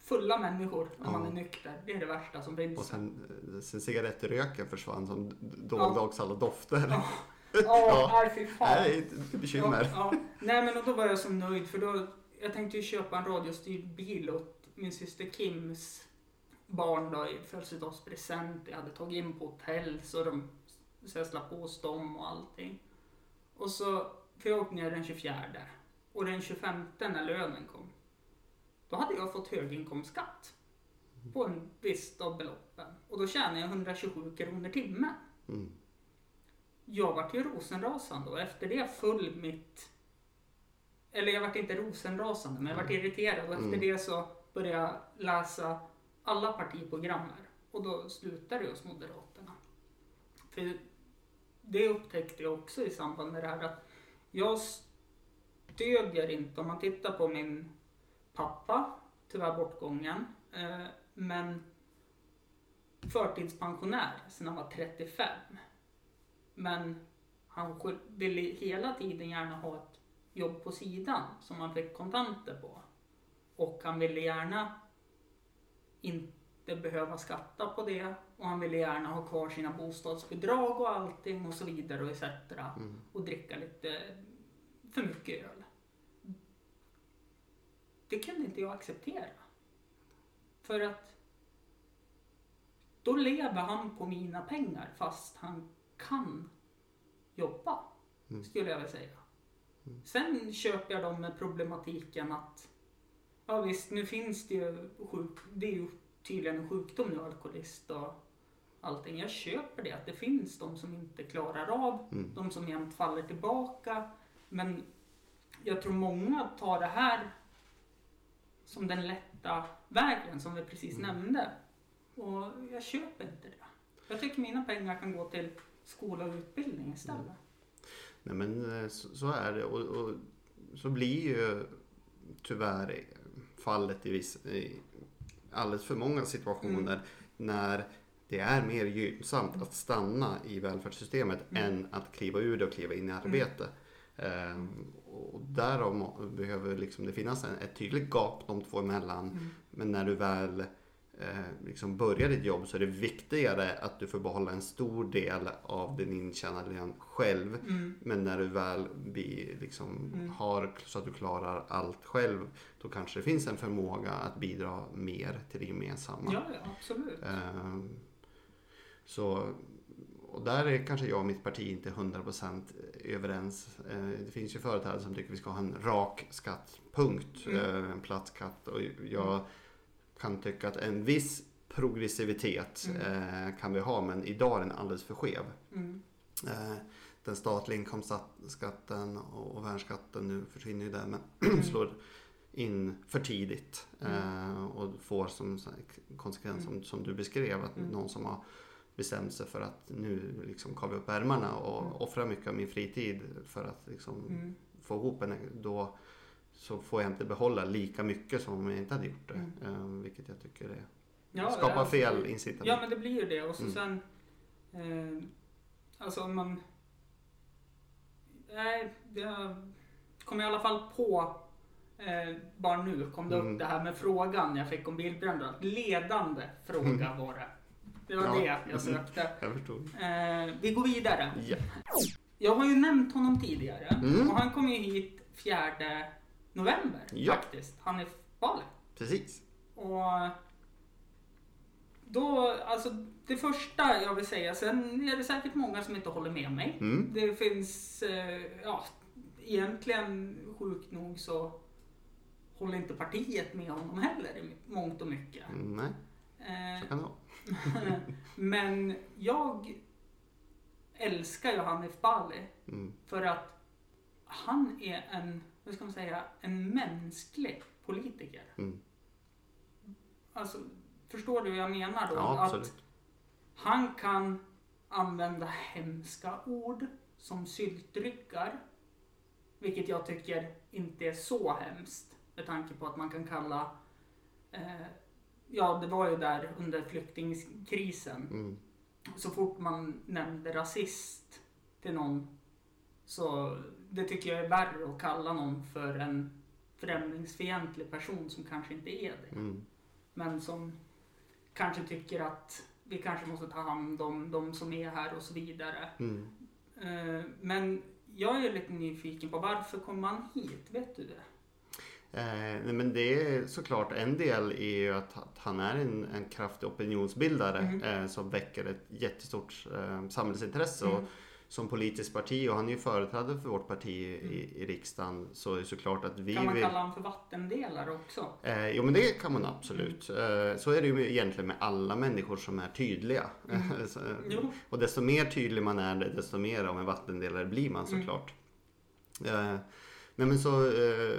Fulla människor när man är nykter, det är det värsta som finns. Och sen, eh, sen cigarettröken försvann som dolde också alla dofter. Ja. Ja. Ja, fy fan. Nej, det är bekymmer. Ja, ja. Nej men då var jag så nöjd för då, jag tänkte ju köpa en radiostyrd bil åt min syster Kims barn då i födelsedagspresent. Jag hade tagit in på hotell så, de, så jag slapp hos dem och allting. Och så, för jag åkte ner den 24 och den 25 när lönen kom. Då hade jag fått höginkomstskatt på en viss av beloppen. Och då tjänade jag 127 kronor timmen. Mm. Jag vart ju rosenrasande och efter det föll mitt... Eller jag vart inte rosenrasande, men jag vart irriterad och efter Mm. det så började jag läsa alla partiprogrammer och då slutade jag hos Moderaterna. För det upptäckte jag också i samband med det här att jag stödjer inte, om man tittar på min pappa, tyvärr bortgången, eh, men förtidspensionär sedan han var 35. Men han ville hela tiden gärna ha ett jobb på sidan som han fick kontanter på. Och han ville gärna inte behöva skatta på det och han ville gärna ha kvar sina bostadsbidrag och allting och så vidare och etc. Mm. Och dricka lite för mycket öl. Det kunde inte jag acceptera. För att då lever han på mina pengar fast han kan jobba. Mm. Skulle jag vilja säga. Sen köper jag dem med problematiken att ja visst, nu finns det ju sjuk, det är ju tydligen en sjukdom nu, alkoholist och allting. Jag köper det, att det finns de som inte klarar av, Mm. de som jämt faller tillbaka. Men jag tror många tar det här som den lätta vägen som vi precis Mm. nämnde. Och jag köper inte det. Jag tycker mina pengar kan gå till skola och utbildning istället. Nej men eh, så, så är det och, och så blir ju tyvärr fallet i, viss, i alldeles för många situationer Mm. när det är mer gynnsamt att stanna i välfärdssystemet Mm. än att kliva ur det och kliva in i arbete. Ehm, och därav behöver liksom det finnas en, ett tydligt gap de två emellan. Mm. Men när du väl eh, liksom börjar ditt jobb så är det viktigare att du får behålla en stor del av din intjänade lön själv. Mm. Men när du väl blir, liksom, Mm. har så att du klarar allt själv då kanske det finns en förmåga att bidra mer till det gemensamma. Ja, ja, absolut. Ehm, så, och där är kanske jag och mitt parti inte 100% överens. Eh, det finns ju företrädare som tycker vi ska ha en rak skatt, punkt. Mm. Eh, en platt skatt. Och jag kan tycka att en viss progressivitet Mm. eh, kan vi ha men idag är den alldeles för skev. Mm. Den statliga inkomstskatten och värnskatten nu försvinner ju där men Mm. slår in för tidigt Mm. och får som konsekvens som, som du beskrev att Mm. någon som har bestämt sig för att nu liksom kavla upp ärmarna och Mm. offra mycket av min fritid för att liksom Mm. få ihop en då så får jag inte behålla lika mycket som om jag inte hade gjort det. Mm. Eh, vilket jag tycker är, Ja, skapar alltså, fel incitament. Ja, men det blir ju det. Och så Mm. sen... Eh, alltså om man... Nej, jag kom i alla fall på... Eh, bara nu kom det Mm. upp det här med frågan jag fick om bilbränder. Ledande fråga var det. Det var Ja. det jag sökte. Jag förstod. Eh, vi går vidare. Ja. Jag har ju nämnt honom tidigare. Mm. Och han kom ju hit 4 november Ja. faktiskt. Han är Bali. Precis. Och då, alltså det första jag vill säga, sen är det säkert många som inte håller med mig. Mm. Det finns, eh, ja, egentligen sjukt nog så håller inte partiet med honom heller i mångt och mycket. Mm, nej, Eh, så kan det vara. Men jag älskar ju Hanif Bali Mm. för att han är en, hur ska man säga, en mänsklig politiker. Mm. Alltså, förstår du vad jag menar då? Ja, att absolut. han kan använda hemska ord som syltryckar. Vilket jag tycker inte är så hemskt. Med tanke på att man kan kalla, eh, ja det var ju där under flyktingkrisen. Mm. Så fort man nämnde rasist till någon så det tycker jag är värre att kalla någon för en främlingsfientlig person som kanske inte är det. Mm. Men som kanske tycker att vi kanske måste ta hand om de som är här och så vidare. Mm. Eh, Men jag är lite nyfiken på varför kommer han hit? Vet du det? Eh, men det är såklart en del är ju att, att han är en, en kraftig opinionsbildare Mm. eh, som väcker ett jättestort eh, samhällsintresse. Mm. Och som politiskt parti, och han är ju företrädare för vårt parti i, i riksdagen, så är det såklart att vi Kan man kalla honom för vattendelare också? Eh, jo men det kan man absolut. Eh, så är det ju egentligen med alla människor som är tydliga. Mm. Så, och desto mer tydlig man är, desto mer av en vattendelare blir man Mm. såklart. Eh, nej men så eh,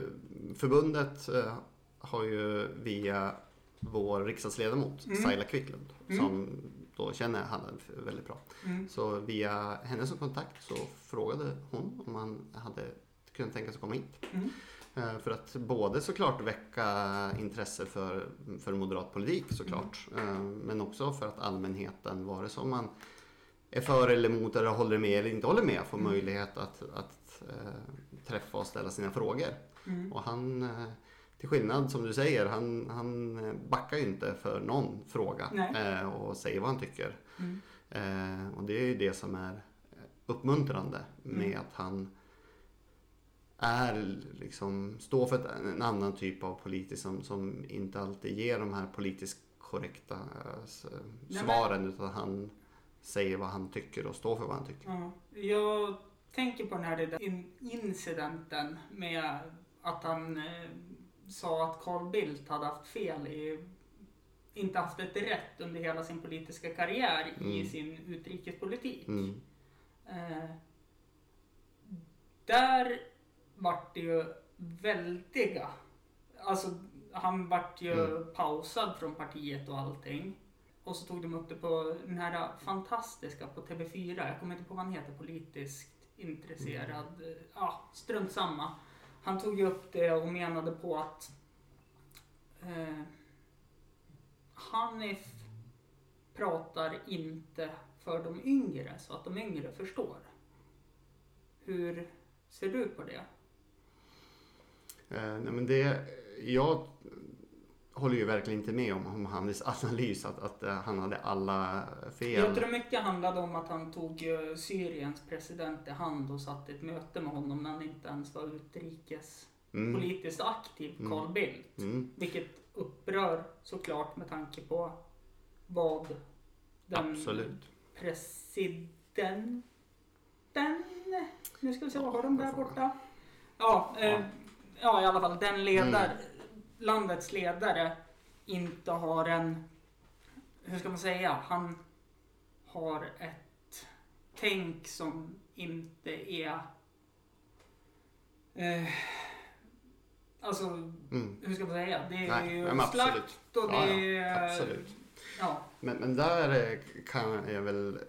förbundet eh, har ju via vår riksdagsledamot Mm. Saila Quicklund Mm. som då känner Halland väldigt bra. Mm. Så via henne som kontakt så frågade hon om han hade kunnat tänka sig att komma hit. Mm. Eh, För att både såklart väcka intresse för, för moderat politik såklart. eh, Men också för att allmänheten, vare sig man är för eller emot eller håller med eller inte håller med, får Mm. möjlighet att, att eh, träffa och ställa sina frågor. Mm. Och han, eh, till skillnad som du säger, han, han eh, backar ju inte för någon fråga Nej. eh, och säger vad han tycker. Mm. Och det är ju det som är uppmuntrande med Mm. att han är liksom, står för ett, en annan typ av politik som, som inte alltid ger de här politiskt korrekta s- men- svaren utan han säger vad han tycker och står för vad han tycker. Ja. Jag tänker på den här in- incidenten med att han eh, sa att Carl Bildt hade haft fel i inte haft ett rätt under hela sin politiska karriär i Mm. sin utrikespolitik. Mm. Eh, där vart det ju väldiga, alltså han vart ju Mm. pausad från partiet och allting. Och så tog de upp det på den här fantastiska på TV4, jag kommer inte på vad han heter, politiskt intresserad, Mm. ja strunt samma. Han tog ju upp det och menade på att eh, Hanif pratar inte för de yngre så att de yngre förstår. Hur ser du på det? Eh, nej men det, jag håller ju verkligen inte med om, om hans analys att, att eh, han hade alla fel. Jag tror mycket handlade om att han tog eh, Syriens president i hand och satt i ett möte med honom när han inte ens var utrikespolitiskt Mm. aktiv, Mm. Carl Bildt. Mm. Vilket upprör såklart med tanke på vad den Absolut. presidenten... Nu ska vi se, vad har de där borta? Ja, eh, Ja. i alla fall den ledare, Mm. Landets ledare inte har en, hur ska man säga, han har ett tänk som inte är eh, Alltså, Mm. hur ska man säga? Det är Nej, ju men absolut. slakt och Ja, det ja, är... absolut. Ja. Men, men där eh, kan jag väl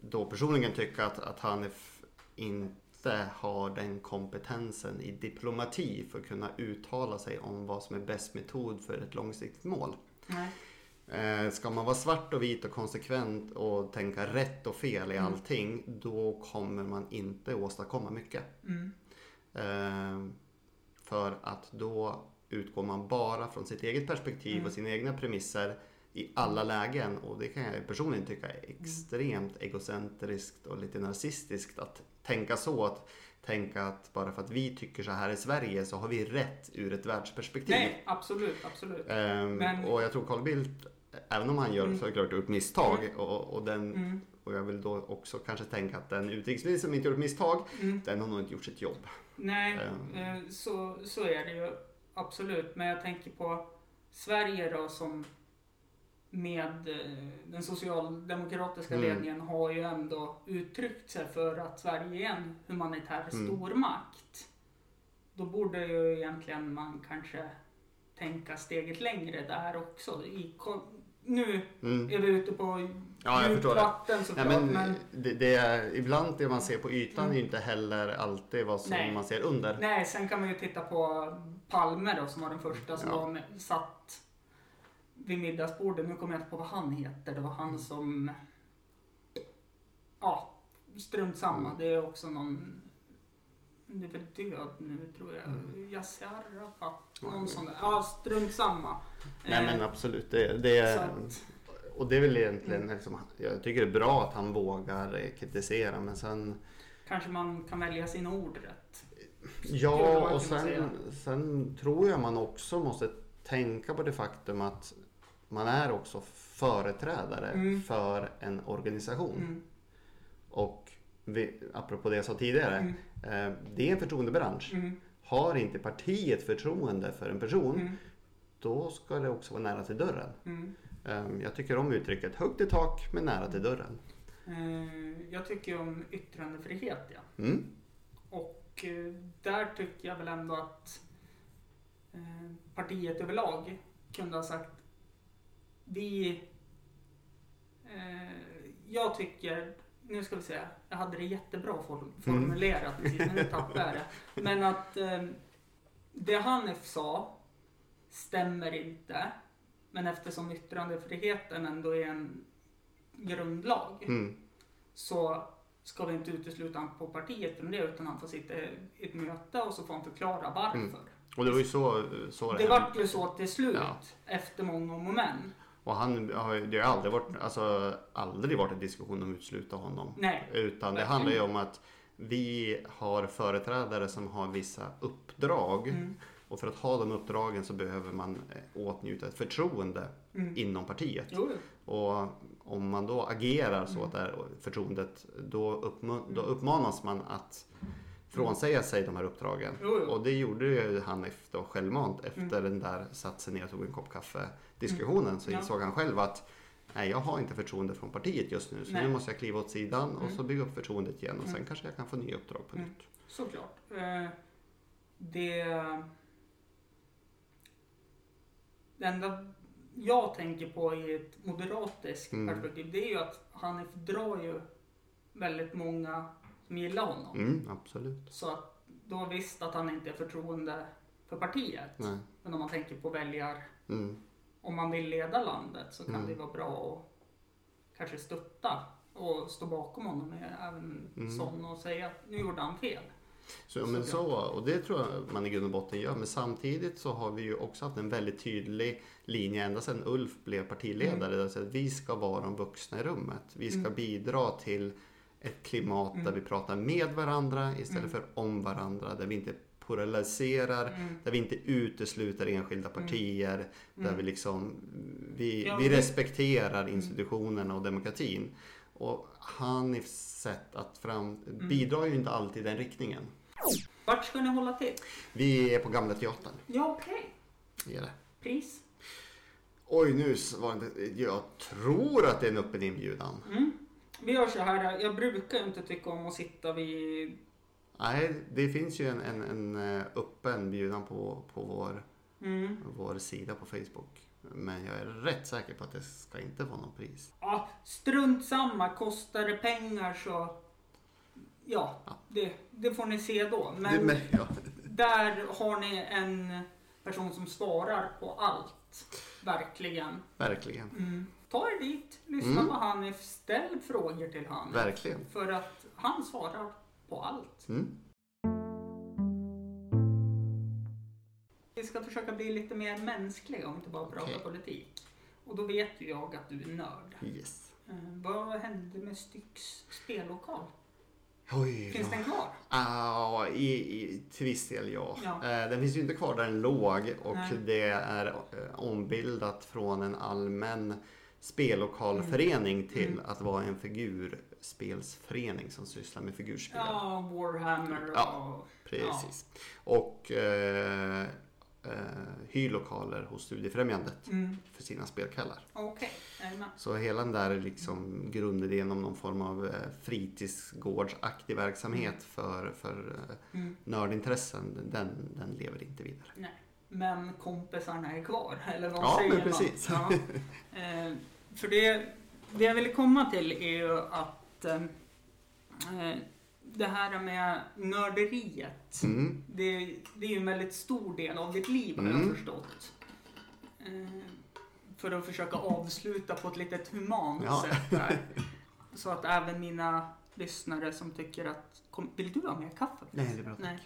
då personligen tycka att, att Hanif inte inte har den kompetensen i diplomati för att kunna uttala sig om vad som är bäst metod för ett långsiktigt mål. Nej. Eh, ska man vara svart och vit och konsekvent och tänka rätt och fel i Mm. allting, då kommer man inte åstadkomma mycket. Mm. Eh, för att då utgår man bara från sitt eget perspektiv Mm. och sina egna premisser i alla lägen. Och det kan jag personligen tycka är extremt egocentriskt och lite narcissistiskt att tänka så. Att tänka att bara för att vi tycker så här i Sverige så har vi rätt ur ett världsperspektiv. Nej, absolut, absolut. Ehm, Men- Och jag tror Carl Bildt, även om han gör Mm. såklart upp misstag och, och, den, Mm. och jag vill då också kanske tänka att den utrikesminister som inte gjort misstag, Mm. den har nog inte gjort sitt jobb. Nej, Ehm. eh, så, så är det ju absolut. Men jag tänker på Sverige då som med eh, den socialdemokratiska Mm. ledningen har ju ändå uttryckt sig för att Sverige är en humanitär Mm. stormakt. Då borde ju egentligen man kanske tänka steget längre där också. I, nu Mm. är vi ute på Ja, djupt vatten såklart. men, men, det, det är, ibland det man ser på ytan Mm. är inte heller alltid vad som Nej. man ser under. Nej, sen kan man ju titta på Palme då som var den första som Ja. var med, satt vid middagsbordet. Nu kommer jag inte på vad han heter. Det var han som... Ja, strunt samma. Mm. Det är också någon... Det är väl död nu tror jag. Mm. Yasser Arafat. Någon sån där. Ja, strunt samma. Nej Eh, men absolut. Det, det, är, och det är väl egentligen, liksom, jag tycker det är bra att han vågar eh, kritisera men sen Kanske man kan välja sina ord rätt. Ja, och sen, sen tror jag man också måste tänka på det faktum att man är också företrädare Mm. för en organisation. Mm. Och vi, apropå det jag sa tidigare, Mm. eh, det är en förtroendebransch. Mm. Har inte partiet förtroende för en person, Mm. då ska det också vara nära till dörren. Eh, jag tycker om uttrycket högt i tak men nära till dörren. Eh, jag tycker om yttrandefrihet, ja. Och eh, där tycker jag väl ändå att eh, partiet överlag kunde ha sagt vi... Eh, jag tycker, nu ska vi se, jag hade det jättebra form- formulerat precis, men nu tappade jag det. Men att eh, det Hanif sa stämmer inte. Men eftersom yttrandefriheten ändå är en grundlag Mm. så ska vi inte utesluta honom på partiet från det utan han får sitta i ett möte och så får han förklara varför. Mm. Och det var ju så, så Det hände. vart ju så till slut Ja. efter många om och men. Och han har ju- det har aldrig varit, alltså, aldrig varit en diskussion om att utesluta honom. Nej. Utan det handlar ju om att vi har företrädare som har vissa uppdrag. Mm. Och för att ha de uppdragen så behöver man eh, åtnjuta ett förtroende Mm. inom partiet. Jo, Och om man då agerar så Mm. att det är förtroendet, då, uppma- då uppmanas man att frånsäga sig de här uppdragen. Jo, jo. Och det gjorde ju han efter, självmant efter Mm. den där satt sig ner och tog en kopp kaffe diskussionen. Så Ja. insåg han själv att nej, jag har inte förtroende från partiet just nu. Så Nej. nu måste jag kliva åt sidan och Mm. så bygga upp förtroendet igen. Och sen Mm. kanske jag kan få nya uppdrag på Mm. nytt. såklart. Eh, det... Det enda jag tänker på i ett moderatiskt Mm. perspektiv det är ju att Hanif drar ju väldigt många som gillar honom. Mm, absolut. Så att då visst att han inte är förtroende för partiet. Nej. Men om man tänker på väljar, Mm. om man vill leda landet så kan Mm. det vara bra att kanske stötta och stå bakom honom även Mm. sån och säga att nu gjorde han fel. Så, men så, och det tror jag man i grund och botten gör. Men samtidigt så har vi ju också haft en väldigt tydlig linje ända sedan Ulf blev partiledare. Mm. Att vi ska vara de vuxna i rummet. Vi ska Mm. bidra till ett klimat där Mm. vi pratar med varandra istället Mm. för om varandra. Där vi inte polariserar, Mm. där vi inte utesluter enskilda partier. Där Mm. vi liksom, vi, Ja, vi respekterar institutionerna och demokratin. Och Hanifs sätt att fram, Mm. bidrar ju inte alltid i den riktningen. Vart ska ni hålla till? Vi är på Gamla Teatern. Ja, okej. Är det. Pris? Oj, nu var det, jag tror att det är en öppen inbjudan. Mm. Vi gör så här, jag brukar inte tycka om att sitta vid... Nej, det finns ju en, en, en eh, öppen bjudan på, på vår, Mm. vår sida på Facebook. Men jag är rätt säker på att det ska inte vara någon pris. Ja, strunt samma. Kostar det pengar så ja, Ja. Det, det får ni se då. Det- Men men, ja. där har ni en person som svarar på allt. Verkligen. Verkligen. Mm. Ta er dit, lyssna Mm. på Hanif, ställ frågor till Hanif. Verkligen. För att han svarar på allt. Mm. Vi ska försöka bli lite mer mänskliga och inte bara prata Okej. politik. Och då vet ju jag att du är nörd. Yes. Eh, vad hände med Styx spellokal? Oj Finns den kvar? Ja, i, i, till viss del ja. Ja. Eh, den finns ju inte kvar där den låg och Nej. det är eh, ombildat från en allmän spellokalförening till Mm. att vara en figurspelsförening som sysslar med figurspel. Ja, Warhammer och... Ja. Precis. Och eh, eh, hyr lokaler hos Studiefrämjandet Mm. för sina spelkvällar. Jajamän. Så hela den där liksom grundidén om någon form av eh, fritidsgårdsaktig verksamhet för, för eh, Mm. nördintressen, den, den lever inte vidare. Nej. Men kompisarna är kvar, eller vad Ja, säger men man? precis. Ja. Eh, för det, det jag ville komma till är ju att eh, eh, det här med nörderiet, Mm. det, det är ju en väldigt stor del av ditt liv har jag Mm. förstått. Eh, för att försöka avsluta på ett litet humant Ja. sätt där. Så att även mina lyssnare som tycker att, kom, vill du ha mer kaffe? Nej, det är bra. Nej.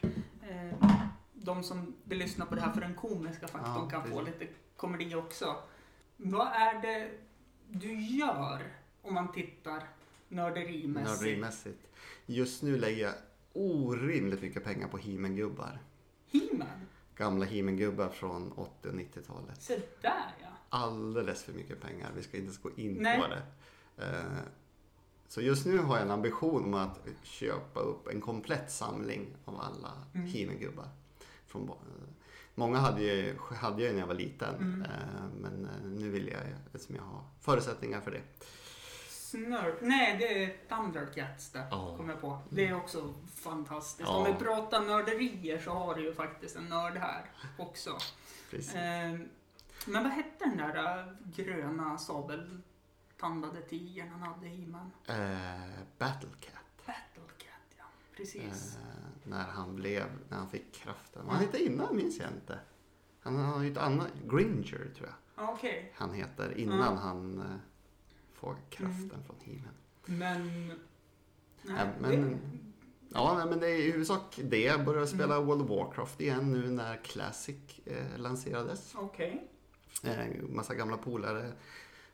Eh, de som vill lyssna på det här för den komiska faktorn Ja, kan få lite komedi också. Vad är det du gör om man tittar nörderimässigt? Nörderimässigt. Just nu lägger jag orimligt mycket pengar på He-Man-gubbar. He-Man? Gamla He-Man-gubbar från 80 och 90-talet. Se där ja. Alldeles för mycket pengar. Vi ska inte ens gå in Nej. på det. Eh, Så just nu har jag en ambition om att köpa upp en komplett samling av alla Mm. He-Man-gubbar. Ba- Många hade, ju, hade jag när jag var liten. Mm. eh, Men eh, nu vill jag, eftersom jag har förutsättningar för det. Snör... Nej, det är Thundercats det Ja. kom jag på. Det är också fantastiskt. Ja. Om vi pratar nörderier så har du ju faktiskt en nörd här också. Eh, men vad hette den där äh, gröna sabeltandade tigern han hade i man? Eh, Battlecat. Battlecat, ja. Precis. Eh, när han blev, när han fick kraften. Vad han hette innan minns jag inte. Han har ju ett annat, Gringer tror jag Ja, Okej. han heter innan Ja. han får kraften från He-Man. Men... Nej, men- Ja, nej, men det är i huvudsak det. Jag började spela Mm. World of Warcraft igen nu när Classic eh, lanserades. Okej. Eh, massa gamla polare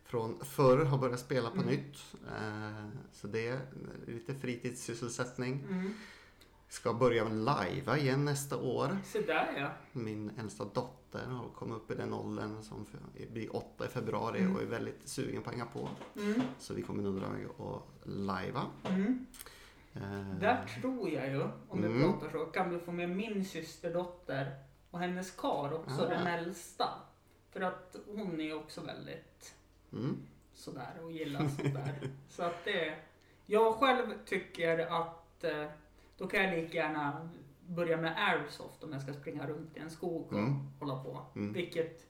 från förr har börjat spela på Mm. nytt. Eh, så det är lite fritidssysselsättning. Mm. Ska börja live igen nästa år. Se där ja. Min äldsta dotter har kommit upp i den åldern som blir åtta i februari Mm. och är väldigt sugen på att hänga på. Mm. Så vi kommer nog dra iväg och lajva. Mm. Eh, Där tror jag ju, om Mm. vi pratar så, kan vi få med min systerdotter och hennes kar också, Ah. den äldsta. För att hon är också väldigt mm. sådär och gillar sådär. så att det... Jag själv tycker att eh, då kan jag lika gärna börja med airsoft om jag ska springa runt i en skog och Mm. hålla på. Mm. Vilket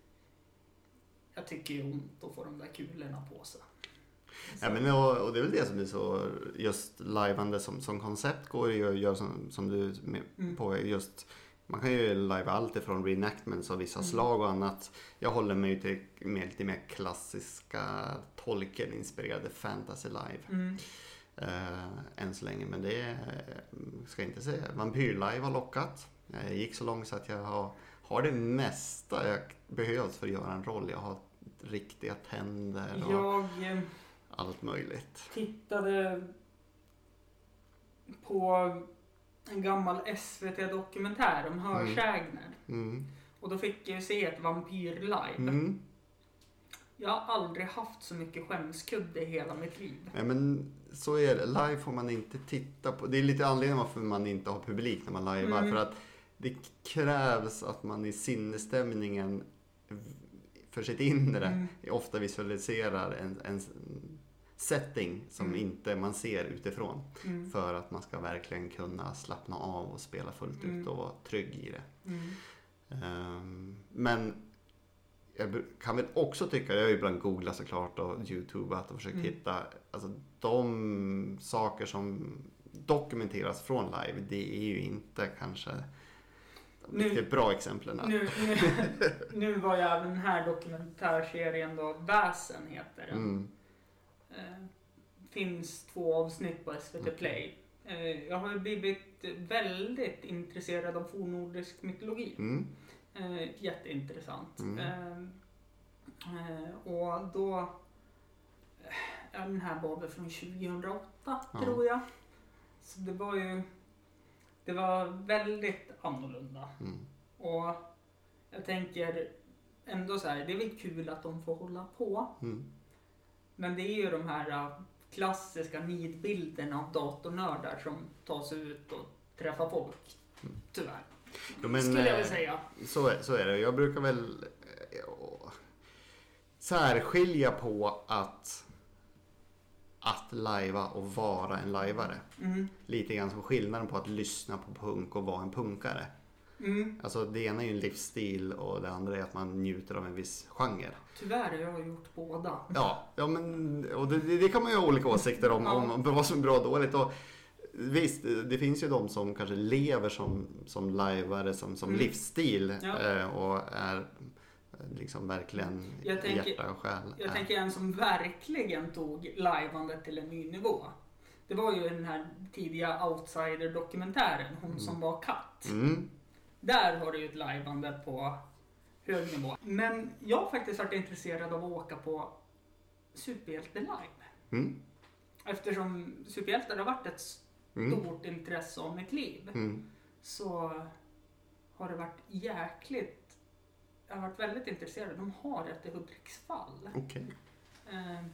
jag tycker är ont att få de där kulorna på sig. Så- Ja, men, och, och det är väl det som är så just lajvande som, som koncept går ju att göra som, som du med Mm. på just man kan ju lajva allt ifrån reenactments av vissa Mm. slag och annat. Jag håller mig till mer, lite mer klassiska Tolkien-inspirerade fantasy live. Mm. Eh, än så länge. Men det eh, ska jag inte säga. Vampyrlive har lockat. Jag gick så långt så att jag har, har det mesta jag behövs för att göra en roll. Jag har riktiga tänder och Jag eh, allt möjligt. tittade på en gammal SVT-dokumentär om hörsägner. Mm. Och då fick jag ju se ett vampyr-live. Mm. Jag har aldrig haft så mycket skämskudde i hela mitt liv. Nej, men så är det. Live får man inte titta på. Det är lite anledningen varför man inte har publik när man lajvar. Mm. För att det krävs att man i sinnesstämningen för sitt inre Mm. ofta visualiserar en, en setting som Mm. inte man ser utifrån. Mm. För att man ska verkligen kunna slappna av och spela fullt Mm. ut och vara trygg i det. Mm. Ehm, men jag kan väl också tycka, jag har ju ibland googlat såklart och youtubat och försökt Mm. hitta alltså, de saker som dokumenteras från live, det är ju inte kanske Nu- riktigt bra exemplen. Nu, nu, nu var ju även den här dokumentärserien då, Väsen heter den. Mm. Eh, finns två avsnitt på SVT Play. Eh, jag har blivit väldigt intresserad av fornnordisk mytologi. Mm. Eh, jätteintressant. Mm. Eh, eh, och då, eh, ja, den här var väl från 2008 Ja. tror jag. Så det var ju, det var väldigt annorlunda. Mm. Och jag tänker ändå så här, det är väl kul att de får hålla på. Mm. Men det är ju de här klassiska nidbilderna av datornördar som tar sig ut och träffar folk. Tyvärr. Jo, men, Skulle jag eh, väl säga. Så är, så är det. Jag brukar väl eh, särskilja på att att lajva och vara en lajvare. Mm. Lite grann som skillnaden på att lyssna på punk och vara en punkare. Mm. Alltså det ena är ju en livsstil och det andra är att man njuter av en viss genre. Tyvärr har jag gjort båda. Ja, ja men och det, det kan man ju ha olika åsikter om, Ja. om vad som är bra och dåligt. Och visst, det finns ju de som kanske lever som, som lajvare, som, som Mm. livsstil Ja. eh, och är eh, liksom verkligen Jag tänker- hjärta och själ. Jag tänker en som verkligen tog lajvandet till en ny nivå. Det var ju den här tidiga outsider-dokumentären, hon som var katt. Mm, Där har du ju ett lajvande på hög nivå. Men jag har faktiskt varit intresserad av att åka på superhjälte live. mm, Eftersom superhjältar har varit ett mm, stort intresse av mitt liv mm. så har det varit jäkligt... Jag har varit väldigt intresserad. De har ett i Hudiksvall. Okej. Eh,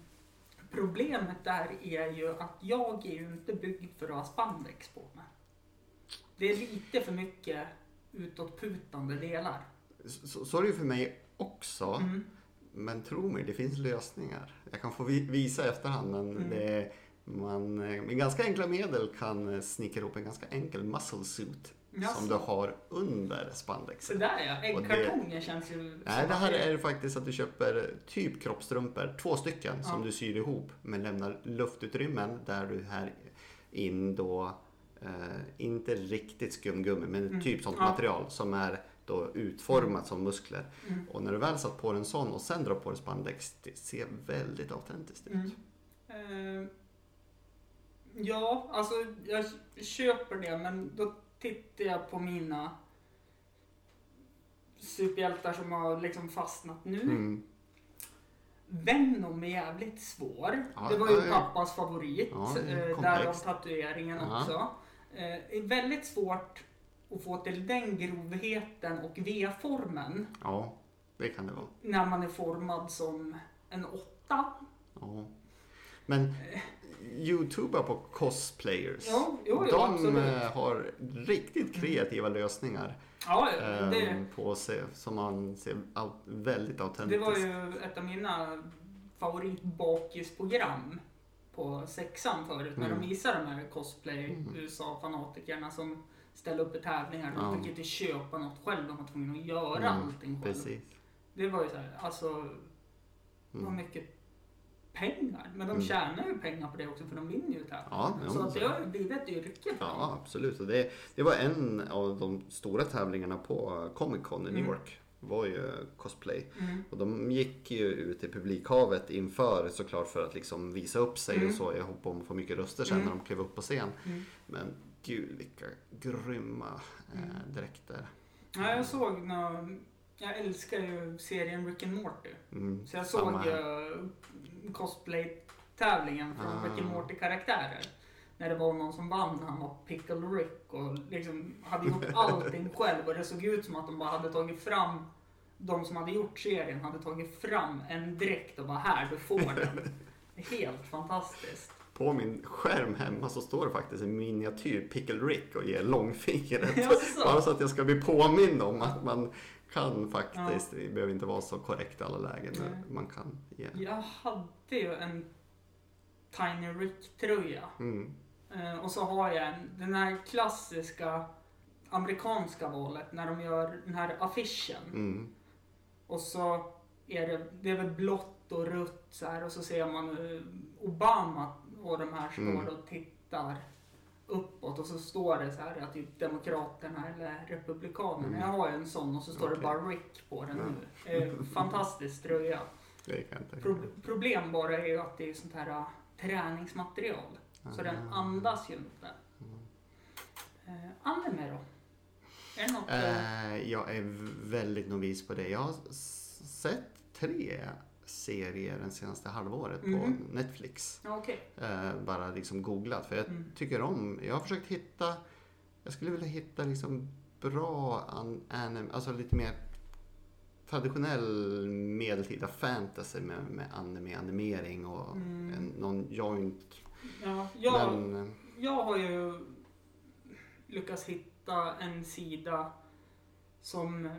problemet där är ju att jag är ju inte byggd för att ha spandex på mig. Det är lite för mycket utåtputande delar. Så, så är det ju för mig också. Mm. Men tro mig, det finns lösningar. Jag kan få vi- visa i efterhand men Mm. det, man eh, med ganska enkla medel kan eh, snickra ihop en ganska enkel muscle suit Jaså? som du har under spandex. Så där ja, äggkartonger känns ju... Nej, som det här är faktiskt att du köper typ kroppstrumpor, två stycken, som Ja. du syr ihop men lämnar luftutrymmen där du här in då, eh, inte riktigt skumgummi, men Mm. typ sånt Ja. material som är då utformat som muskler. Mm. Och när du väl satt på en sån och sen drar på dig spandex, det ser väldigt autentiskt ut. Mm. Eh, ja, alltså jag köper det men då tittar jag på mina superhjältar som har liksom fastnat nu. Mm. Venom är jävligt svår. Ja, det var ju ja, ja. pappas favorit. Ja, det är eh. Därav tatueringen Ja. också. Eh, Det är väldigt svårt att få till den grovheten och V-formen Ja, det kan det vara. när man är formad som en åtta. Ja. Men youtuber på cosplayers, Jo, jo, jo, de absolut. eh, har riktigt kreativa lösningar. Ja, det, på se, som man ser väldigt det autentiskt. var ju ett av mina favoritbakisprogram på sexan förut. När Mm. de visade de här cosplay Mm. Som ställde upp i tävlingar. De Ja. fick inte köpa något själv, de var tvungna att göra Mm, allting själv. Precis. Det var ju så här, alltså, det var Mm. mycket pengar. Men de Mm. tjänar ju pengar på det också för de vinner ju tävlingar. Ja, så att det har ju blivit ett yrke. Ja, absolut. Och det, det var en av de stora tävlingarna på Comic Con i New Mm. York. var ju cosplay. Mm. Och de gick ju ut i publikhavet inför såklart för att liksom visa upp sig Mm. och så. Jag hoppade om att få mycket röster sen Mm. när de klev upp på scen. Mm. Men gud vilka grymma Mm. eh, dräkter. Ja, jag såg nå jag älskar ju serien Rick and Morty. Mm, Så jag såg uh, cosplay-tävlingen från Ah. Rick and Morty-karaktärer. När det var någon som vann, han var Pickle Rick och liksom hade gjort allting själv och det såg ut som att de bara hade tagit fram de som hade gjort serien hade tagit fram en dräkt och bara här, du får den. Helt fantastiskt. På min skärm hemma så står det faktiskt en miniatyr Pickle Rick och ger långfingret. Bara så att jag ska bli påmind om att man kan faktiskt, det behöver inte vara så korrekt i alla lägen, Nej. man kan ge. Jag hade ju en Tiny Rick-tröja. Mm. Eh, och så har jag en, den här klassiska amerikanska valet när de gör den här affischen. Mm. Och så är det, det är väl blått och rött så här och så ser man eh, Obama och de här står Mm. och tittar uppåt och så står det så här att typ Demokraterna eller Republikanerna. Mm. Jag har ju en sån och så står Okej. det bara Rick på den nu. Eh, fantastisk tröja. Pro problem bara är ju att det är sånt här äh, träningsmaterial. Så den andas ju inte. Mm. Eh, anime då? Är det något? eh, Eh, jag är väldigt novis på det. Jag har sett tre serier den senaste halvåret på Mhm. Netflix. Okej. Eh, bara liksom googlat. För jag Mm. tycker om, jag har försökt hitta, jag skulle vilja hitta liksom bra an, anim, alltså lite mer traditionell medeltida fantasy med, med anime, animering och Mm. en, någon joint. Ja, jag, Men, jag har ju lyckats hitta en sida som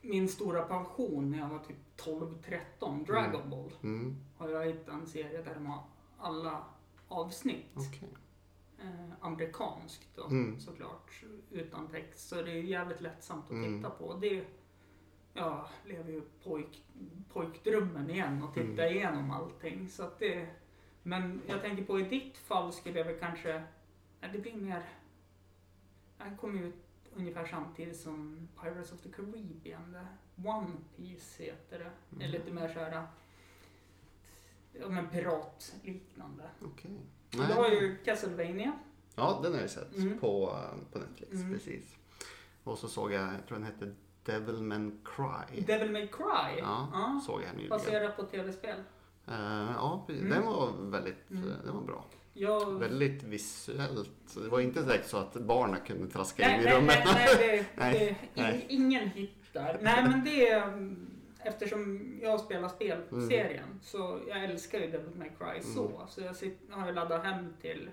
min stora passion när jag var typ 12-13, Dragon Ball. mm, Har jag hittat en serie där de har alla avsnitt. okej. eh, amerikanskt då, Mm. såklart, utan text. Så det är jävligt lättsamt att Mm. titta på. Det, jag lever ju pojk, pojkdrömmen igen och titta Mm. igenom allting. Så att det, men jag tänker på i ditt fall skulle jag väl kanske, ja, det blir mer, jag kom ut ungefär samtidigt som Pirates of the Caribbean. One Piece heter det. Det är Mm. lite mer såhär, ja men piratliknande. okej. Du har ju Castlevania. Ja, den har jag sett Mm. på, eh, på Netflix. Mm. Precis. Och så såg jag, jag tror den hette Devilman Cry. Devil May Cry. Ja, såg jag nyligen. Baserat på tv-spel. Eh, ja, precis. Mm. den var väldigt Mm. eh, den var bra. Jag... Väldigt visuellt. Så Det var inte direkt så att barnen kunde traska in Nej, i nej, rummet. nej, nej, det, Nej, det, nej. in, ingen hittar. Nej, men det är... mm, Eftersom jag spelar spelserien så jag älskar ju Devil May Cry så. Mm. Så jag sitter, har ju laddat hem till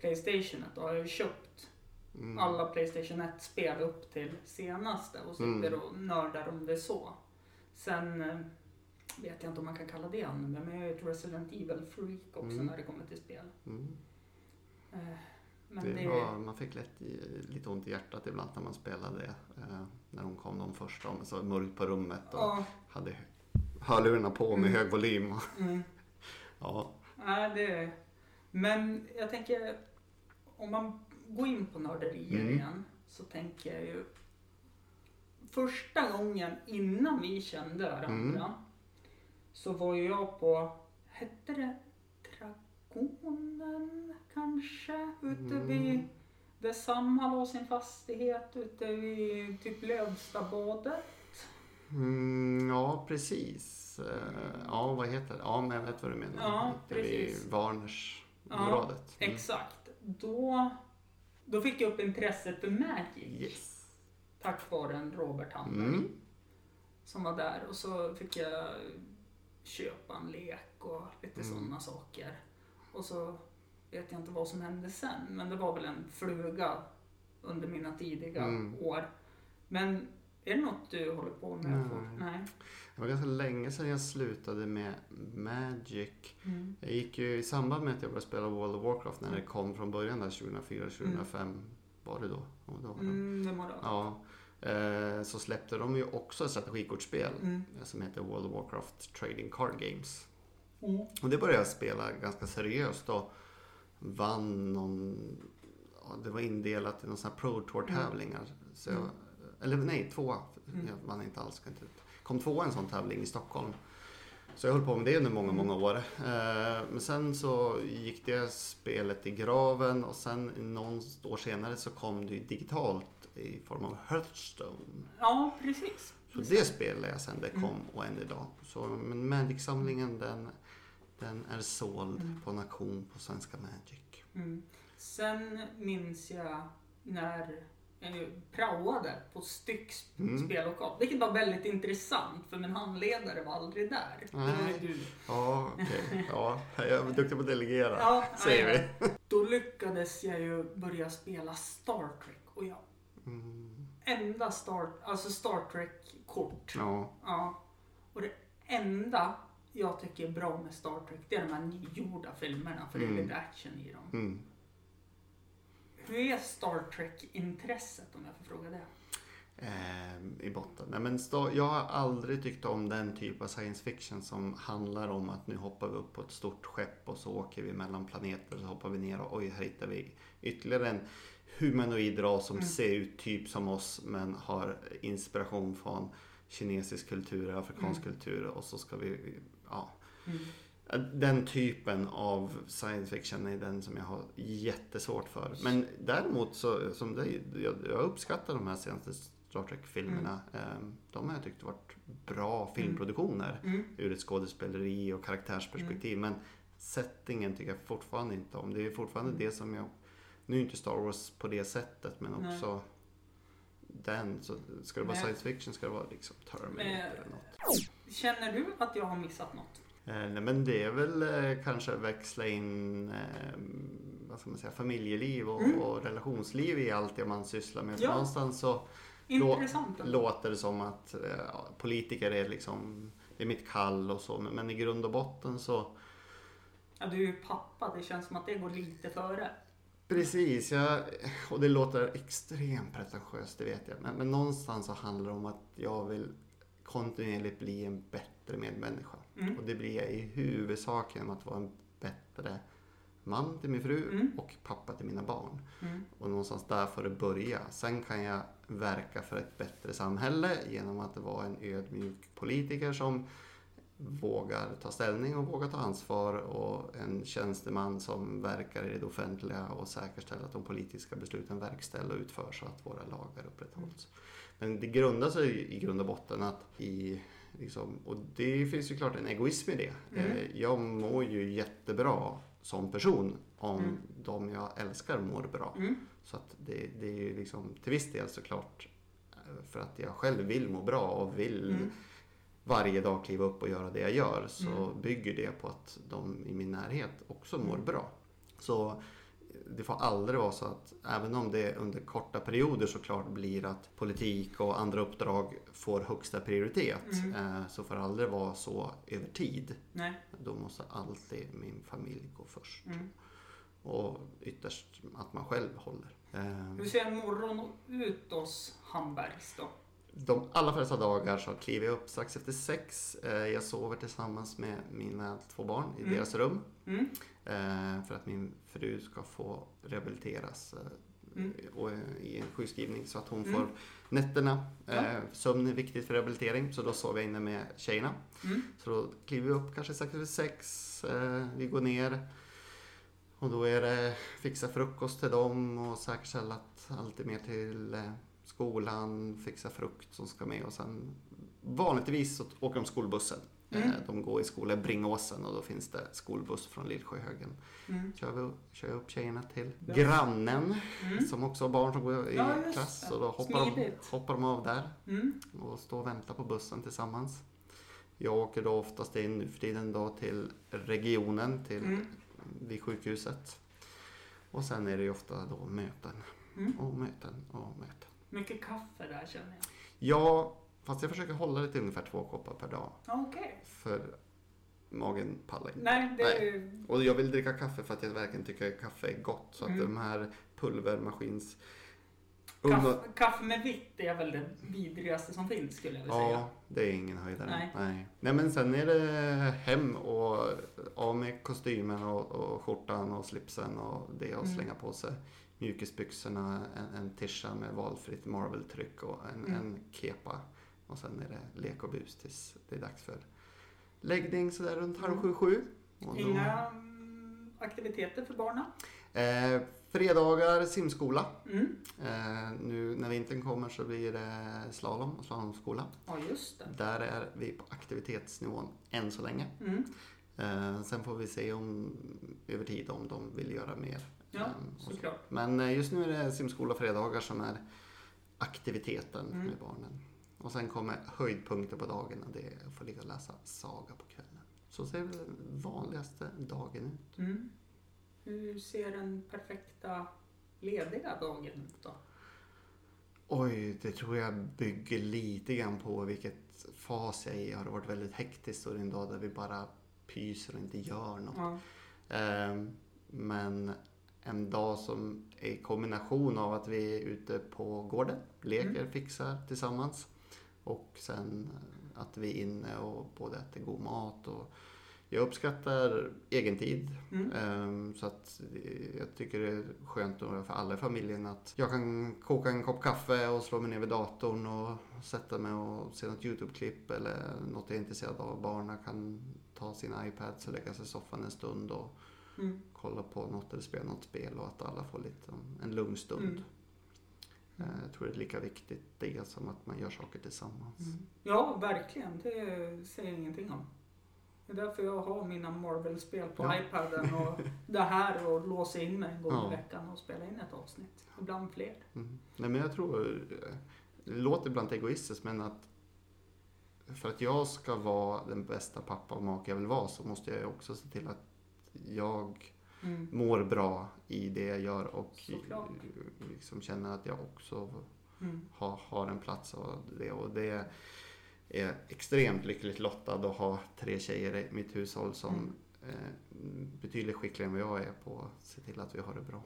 Playstationet och har ju köpt Mm. alla Playstation 1-spel upp till senaste och sitter Mm. och nördar om det så. Sen eh, vet jag inte om man kan kalla det anime, men jag är ett Resident Evil-freak också Mm. när det kommer till spel. Mm. Eh, Men Det det, var, man fick lätt lite ont i hjärtat ibland när man spelade det. Eh, när de kom de första, och så mörkt på rummet och ja, hade hörlurarna på med Mm. hög volym. mm, Ja. nej, det, men jag tänker, om man går in på nörderier Mm. igen, så tänker jag ju Första gången innan vi kände varandra Mm. Så var ju jag på, hette det Dragonen kanske? Ute Mm. vid där Samhall har sin fastighet ute vid typ Lövstabadet. Mm, ja, precis. Eh, ja, vad heter det? Ja, men jag vet vad du menar. Ja, precis. vid Warnersområdet. Mm. Exakt. Då, då fick jag upp intresset för Magic. Yes. Tack vare en Robert Hamberg Mm. som var där. Och så fick jag köpa en lek och lite Mm. sådana saker. Och så vet jag inte vad som hände sen. Men det var väl en fluga under mina tidiga Mm. år. Men är det något du håller på med? Nej. för- Nej. Det var ganska länge sedan jag slutade med Magic. Mm. Jag gick ju i samband med att jag började spela World of Warcraft när det kom från början där 2004-2005. Var det då? Det var det. Mm, det var det. Ja. Eh, så släppte de ju också ett strategikortspel Mm. som heter World of Warcraft Trading Card Games. Mm. Och det började jag spela ganska seriöst och vann någon, ja, det var indelat i någon sån här Pro Tour tävlingar. Så jag, Mm. Eller nej, två. Mm. Jag vann inte alls. Kom tvåa i en sån tävling i Stockholm. Så jag höll på med det under många, Mm. många år. Eh, men sen så gick det spelet i graven och sen någon år senare så kom det ju digitalt i form av Hearthstone. Ja, precis. Så det spelade jag sen det Mm. kom och än idag. Så, men Magic-samlingen den, den är såld Mm. på en auktion på Svenska Magic. Mm. Sen minns jag när jag praoade på Stycks Mm. spellokal. Vilket var väldigt intressant för min handledare var aldrig där. Nej. du. Ja, okej. Ja, jag är duktig på att delegera, Ja, säger ja, vi. Då lyckades jag ju börja spela Star Trek och jag Mm. enda Star, alltså Star Trek-kort. Ja, Ja. Och det enda jag tycker är bra med Star Trek, det är de här nygjorda filmerna, för det Mm. är lite action i dem. mm. Hur är Star Trek-intresset om jag får fråga det? eh, i botten. Nej, men jag har aldrig tyckt om den typ av science fiction som handlar om att nu hoppar vi upp på ett stort skepp och så åker vi mellan planeter och så hoppar vi ner och oj, här hittar vi ytterligare en humanoid ras som Mm. ser ut typ som oss men har inspiration från kinesisk kultur, afrikansk Mm. kultur och så ska vi, ja. Mm. Den typen av science fiction är den som jag har jättesvårt för. Men däremot så, som dig, jag, jag uppskattar de här senaste Star Trek-filmerna. Ehm, De har jag tyckt varit bra filmproduktioner Mm. ur ett skådespeleri och karaktärsperspektiv. Men settingen tycker jag fortfarande inte om. Det är fortfarande Mm. det som jag, nu är inte Star Wars på det sättet men Nej. också den. Så ska det vara Men- science fiction ska det vara liksom Terminator Men- eller något. Känner du att jag har missat något? Eh, nej, men det är väl eh, kanske växla in eh, vad ska man säga, familjeliv och, Mm. och relationsliv i allt det man sysslar med. För Ja. någonstans så ändå. låter det som att eh, politiker är liksom, det är mitt kall och så. Men, men i grund och botten så Ja, du är ju pappa, det känns som att det går lite före. Precis, jag, och det låter extremt pretentiöst, det vet jag. Men, men någonstans så handlar det om att jag vill kontinuerligt bli en bättre medmänniska. Mm. Och det blir jag i huvudsak genom att vara en bättre man till min fru Mm. och pappa till mina barn. Mm. Och någonstans där får det börja. Sen kan jag verka för ett bättre samhälle genom att vara en ödmjuk politiker som vågar ta ställning och vågar ta ansvar och en tjänsteman som verkar i det offentliga och säkerställer att de politiska besluten verkställs och utförs så att våra lagar upprätthålls. Men det grundar sig i grund och botten att i Liksom, och det finns ju klart en egoism i det. Mm. Eh, Jag mår ju jättebra som person om Mm. de jag älskar mår bra. Mm. Så att det, det är ju liksom till viss del såklart eh, för att jag själv vill må bra och vill Mm. Varje dag kliva upp och göra det jag gör så Mm. bygger det på att de i min närhet också mår Mm. bra. Så det får aldrig vara så att även om det under korta perioder såklart blir att politik och andra uppdrag får högsta prioritet Mm. eh, så får det aldrig vara så över tid. Nej. Då måste alltid min familj gå först. Mm. Och ytterst att man själv håller. Eh, Hur ser en morgon ut hos Hambergs då? De allra flesta dagar så kliver jag upp strax efter sex. Eh, Jag sover tillsammans med mina två barn i Mm. deras rum. Mm. eh, För att min fru ska få rehabiliteras eh, Mm. i en sjukskrivning så att hon Mm. får nätterna. Ja. Sömn är viktigt för rehabilitering så då sover jag inne med tjejerna. Mm. Så då kliver vi upp kanske strax efter sex. Vi går ner. Och då är det fixa frukost till dem och säkerställa att allt är med till skolan, fixa frukt som ska med och sen vanligtvis så åker de skolbussen. Mm. Eh, De går i skola i Bringåsen och då finns det skolbuss från Lillsjöhögen. Mm. Kör, vi, kör jag upp tjejerna till Ja. grannen Mm. som också har barn som går i Ja, klass och då hoppar de, hoppar de av där Mm. och står och väntar på bussen tillsammans. Jag åker då oftast in nu för tiden då till regionen, till Mm. vid sjukhuset. Och sen är det ju ofta då möten Mm. och möten och möten. Mycket kaffe där känner jag. Ja, fast jag försöker hålla det till ungefär två koppar per dag. Ja, Okej. För magen pallar inte. Nej, det Nej. Och jag vill dricka kaffe för att jag verkligen tycker att kaffe är gott. Så att Mm. de här pulvermaskins... Kaffe, kaffe med vitt är väl det vidrigaste som finns skulle jag vilja säga. Ja, det är ingen höjdare. Nej. Nej. Nej, men sen är det hem och av med kostymen och, och skjortan och slipsen och det och Mm. slänga på sig mjukisbyxorna, en, en tisha med valfritt Marvel-tryck och en, Mm. en kepa. Och sen är det lek och bus tills det är dags för läggning sådär runt halv sju, sju. Och då- Inga mm, aktiviteter för barnen? Eh, fredagar simskola. Mm. Eh, nu när vintern kommer så blir det slalom och slalomskola. Ja, just det. Där är vi på aktivitetsnivån än så länge. Mm. Eh, sen får vi se om, över tid om de vill göra mer. Ja, Eh, så. såklart. Men eh, just nu är det simskola fredagar som är aktiviteten Mm. med barnen. Och sen kommer höjdpunkter på dagen och det är att få ligga och läsa saga på kvällen. Så ser den vanligaste dagen ut. Mm. Hur ser den perfekta lediga dagen ut då? Oj, det tror jag bygger lite grann på vilket fas jag är i. Har det varit väldigt hektiskt så är det en dag där vi bara pyser och inte gör något. Ehm, men en dag som är i kombination av att vi är ute på gården, leker, Mm. fixar tillsammans. Och sen eh, att vi är inne och både äter god mat och jag uppskattar egen tid. Mm. Ehm, Så att eh, jag tycker det är skönt för alla i familjen att jag kan koka en kopp kaffe och slå mig ner vid datorn och sätta mig och se något YouTube-klipp eller något jag är intresserad av. Barnen kan ta sina iPads och lägga sig i soffan en stund och Mm. kolla på något eller spela något spel och att alla får lite en lugn stund. Mm. Eh, Jag tror det är lika viktigt det som att man gör saker tillsammans. Mm. Ja, verkligen. Det säger jag ingenting om. Det är därför jag har mina Marvel-spel på Ja. iPaden och det här och låser in mig en gång Ja. i veckan och spelar in ett avsnitt. Ibland fler. Mm. Nej men jag tror, eh, det låter ibland egoistiskt men att för att jag ska vara den bästa pappa och make jag vill vara så måste jag också se till att jag Mm. mår bra i det jag gör och Såklart. liksom känner att jag också Mm. har, har en plats och det. Och det är extremt lyckligt lottad att ha tre tjejer i mitt hushåll som Mm. eh, betydligt skickligare än vad jag är på att se till att vi har det bra.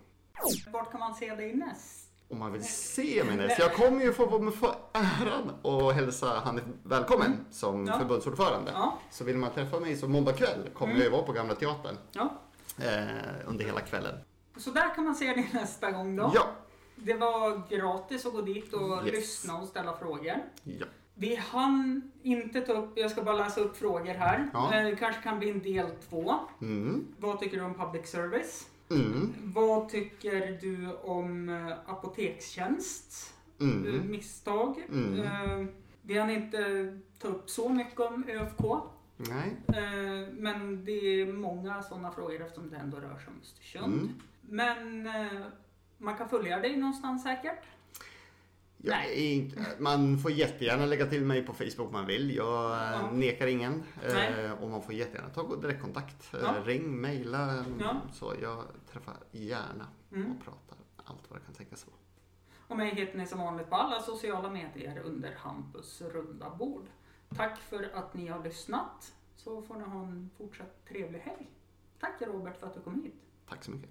Vart kan man se dig näst? Om man vill se mig näst. Jag kommer ju få, få äran att hälsa Hanif välkommen som Mm. Ja. förbundsordförande. Ja. Så vill man träffa mig så måndag kväll kommer Mm. jag ju vara på Gamla Teatern ja. eh, under hela kvällen. Så där kan man se dig nästa gång då. Ja. Det var gratis att gå dit och Yes. lyssna och ställa frågor. ja. Vi hann inte ta upp, jag ska bara läsa upp frågor här. Ja. Eh, Det kanske kan bli en del två. Mm. Vad tycker du om public service? Mm. Vad tycker du om eh, apotekstjänst? Eh, Mm. Misstag? Mm. Eh, Vi hann inte ta upp så mycket om ÖFK. Nej. eh, Men det är många sådana frågor eftersom det ändå rör sig om Östersund. Mm. Men eh, man kan följa dig någonstans säkert. Inte, man får jättegärna lägga till mig på Facebook om man vill. Jag eh, Ja. nekar ingen. Nej. Eh, och man får jättegärna ta direktkontakt. Eh, Ja. Ring, mejla. Ja. Så jag träffar gärna Mm. och pratar allt vad det kan tänkas vara. Och mig hittar ni som vanligt på alla sociala medier under Hampus runda bord. Tack för att ni har lyssnat. Så får ni ha en fortsatt trevlig helg. Tack Robert för att du kom hit. Tack så mycket.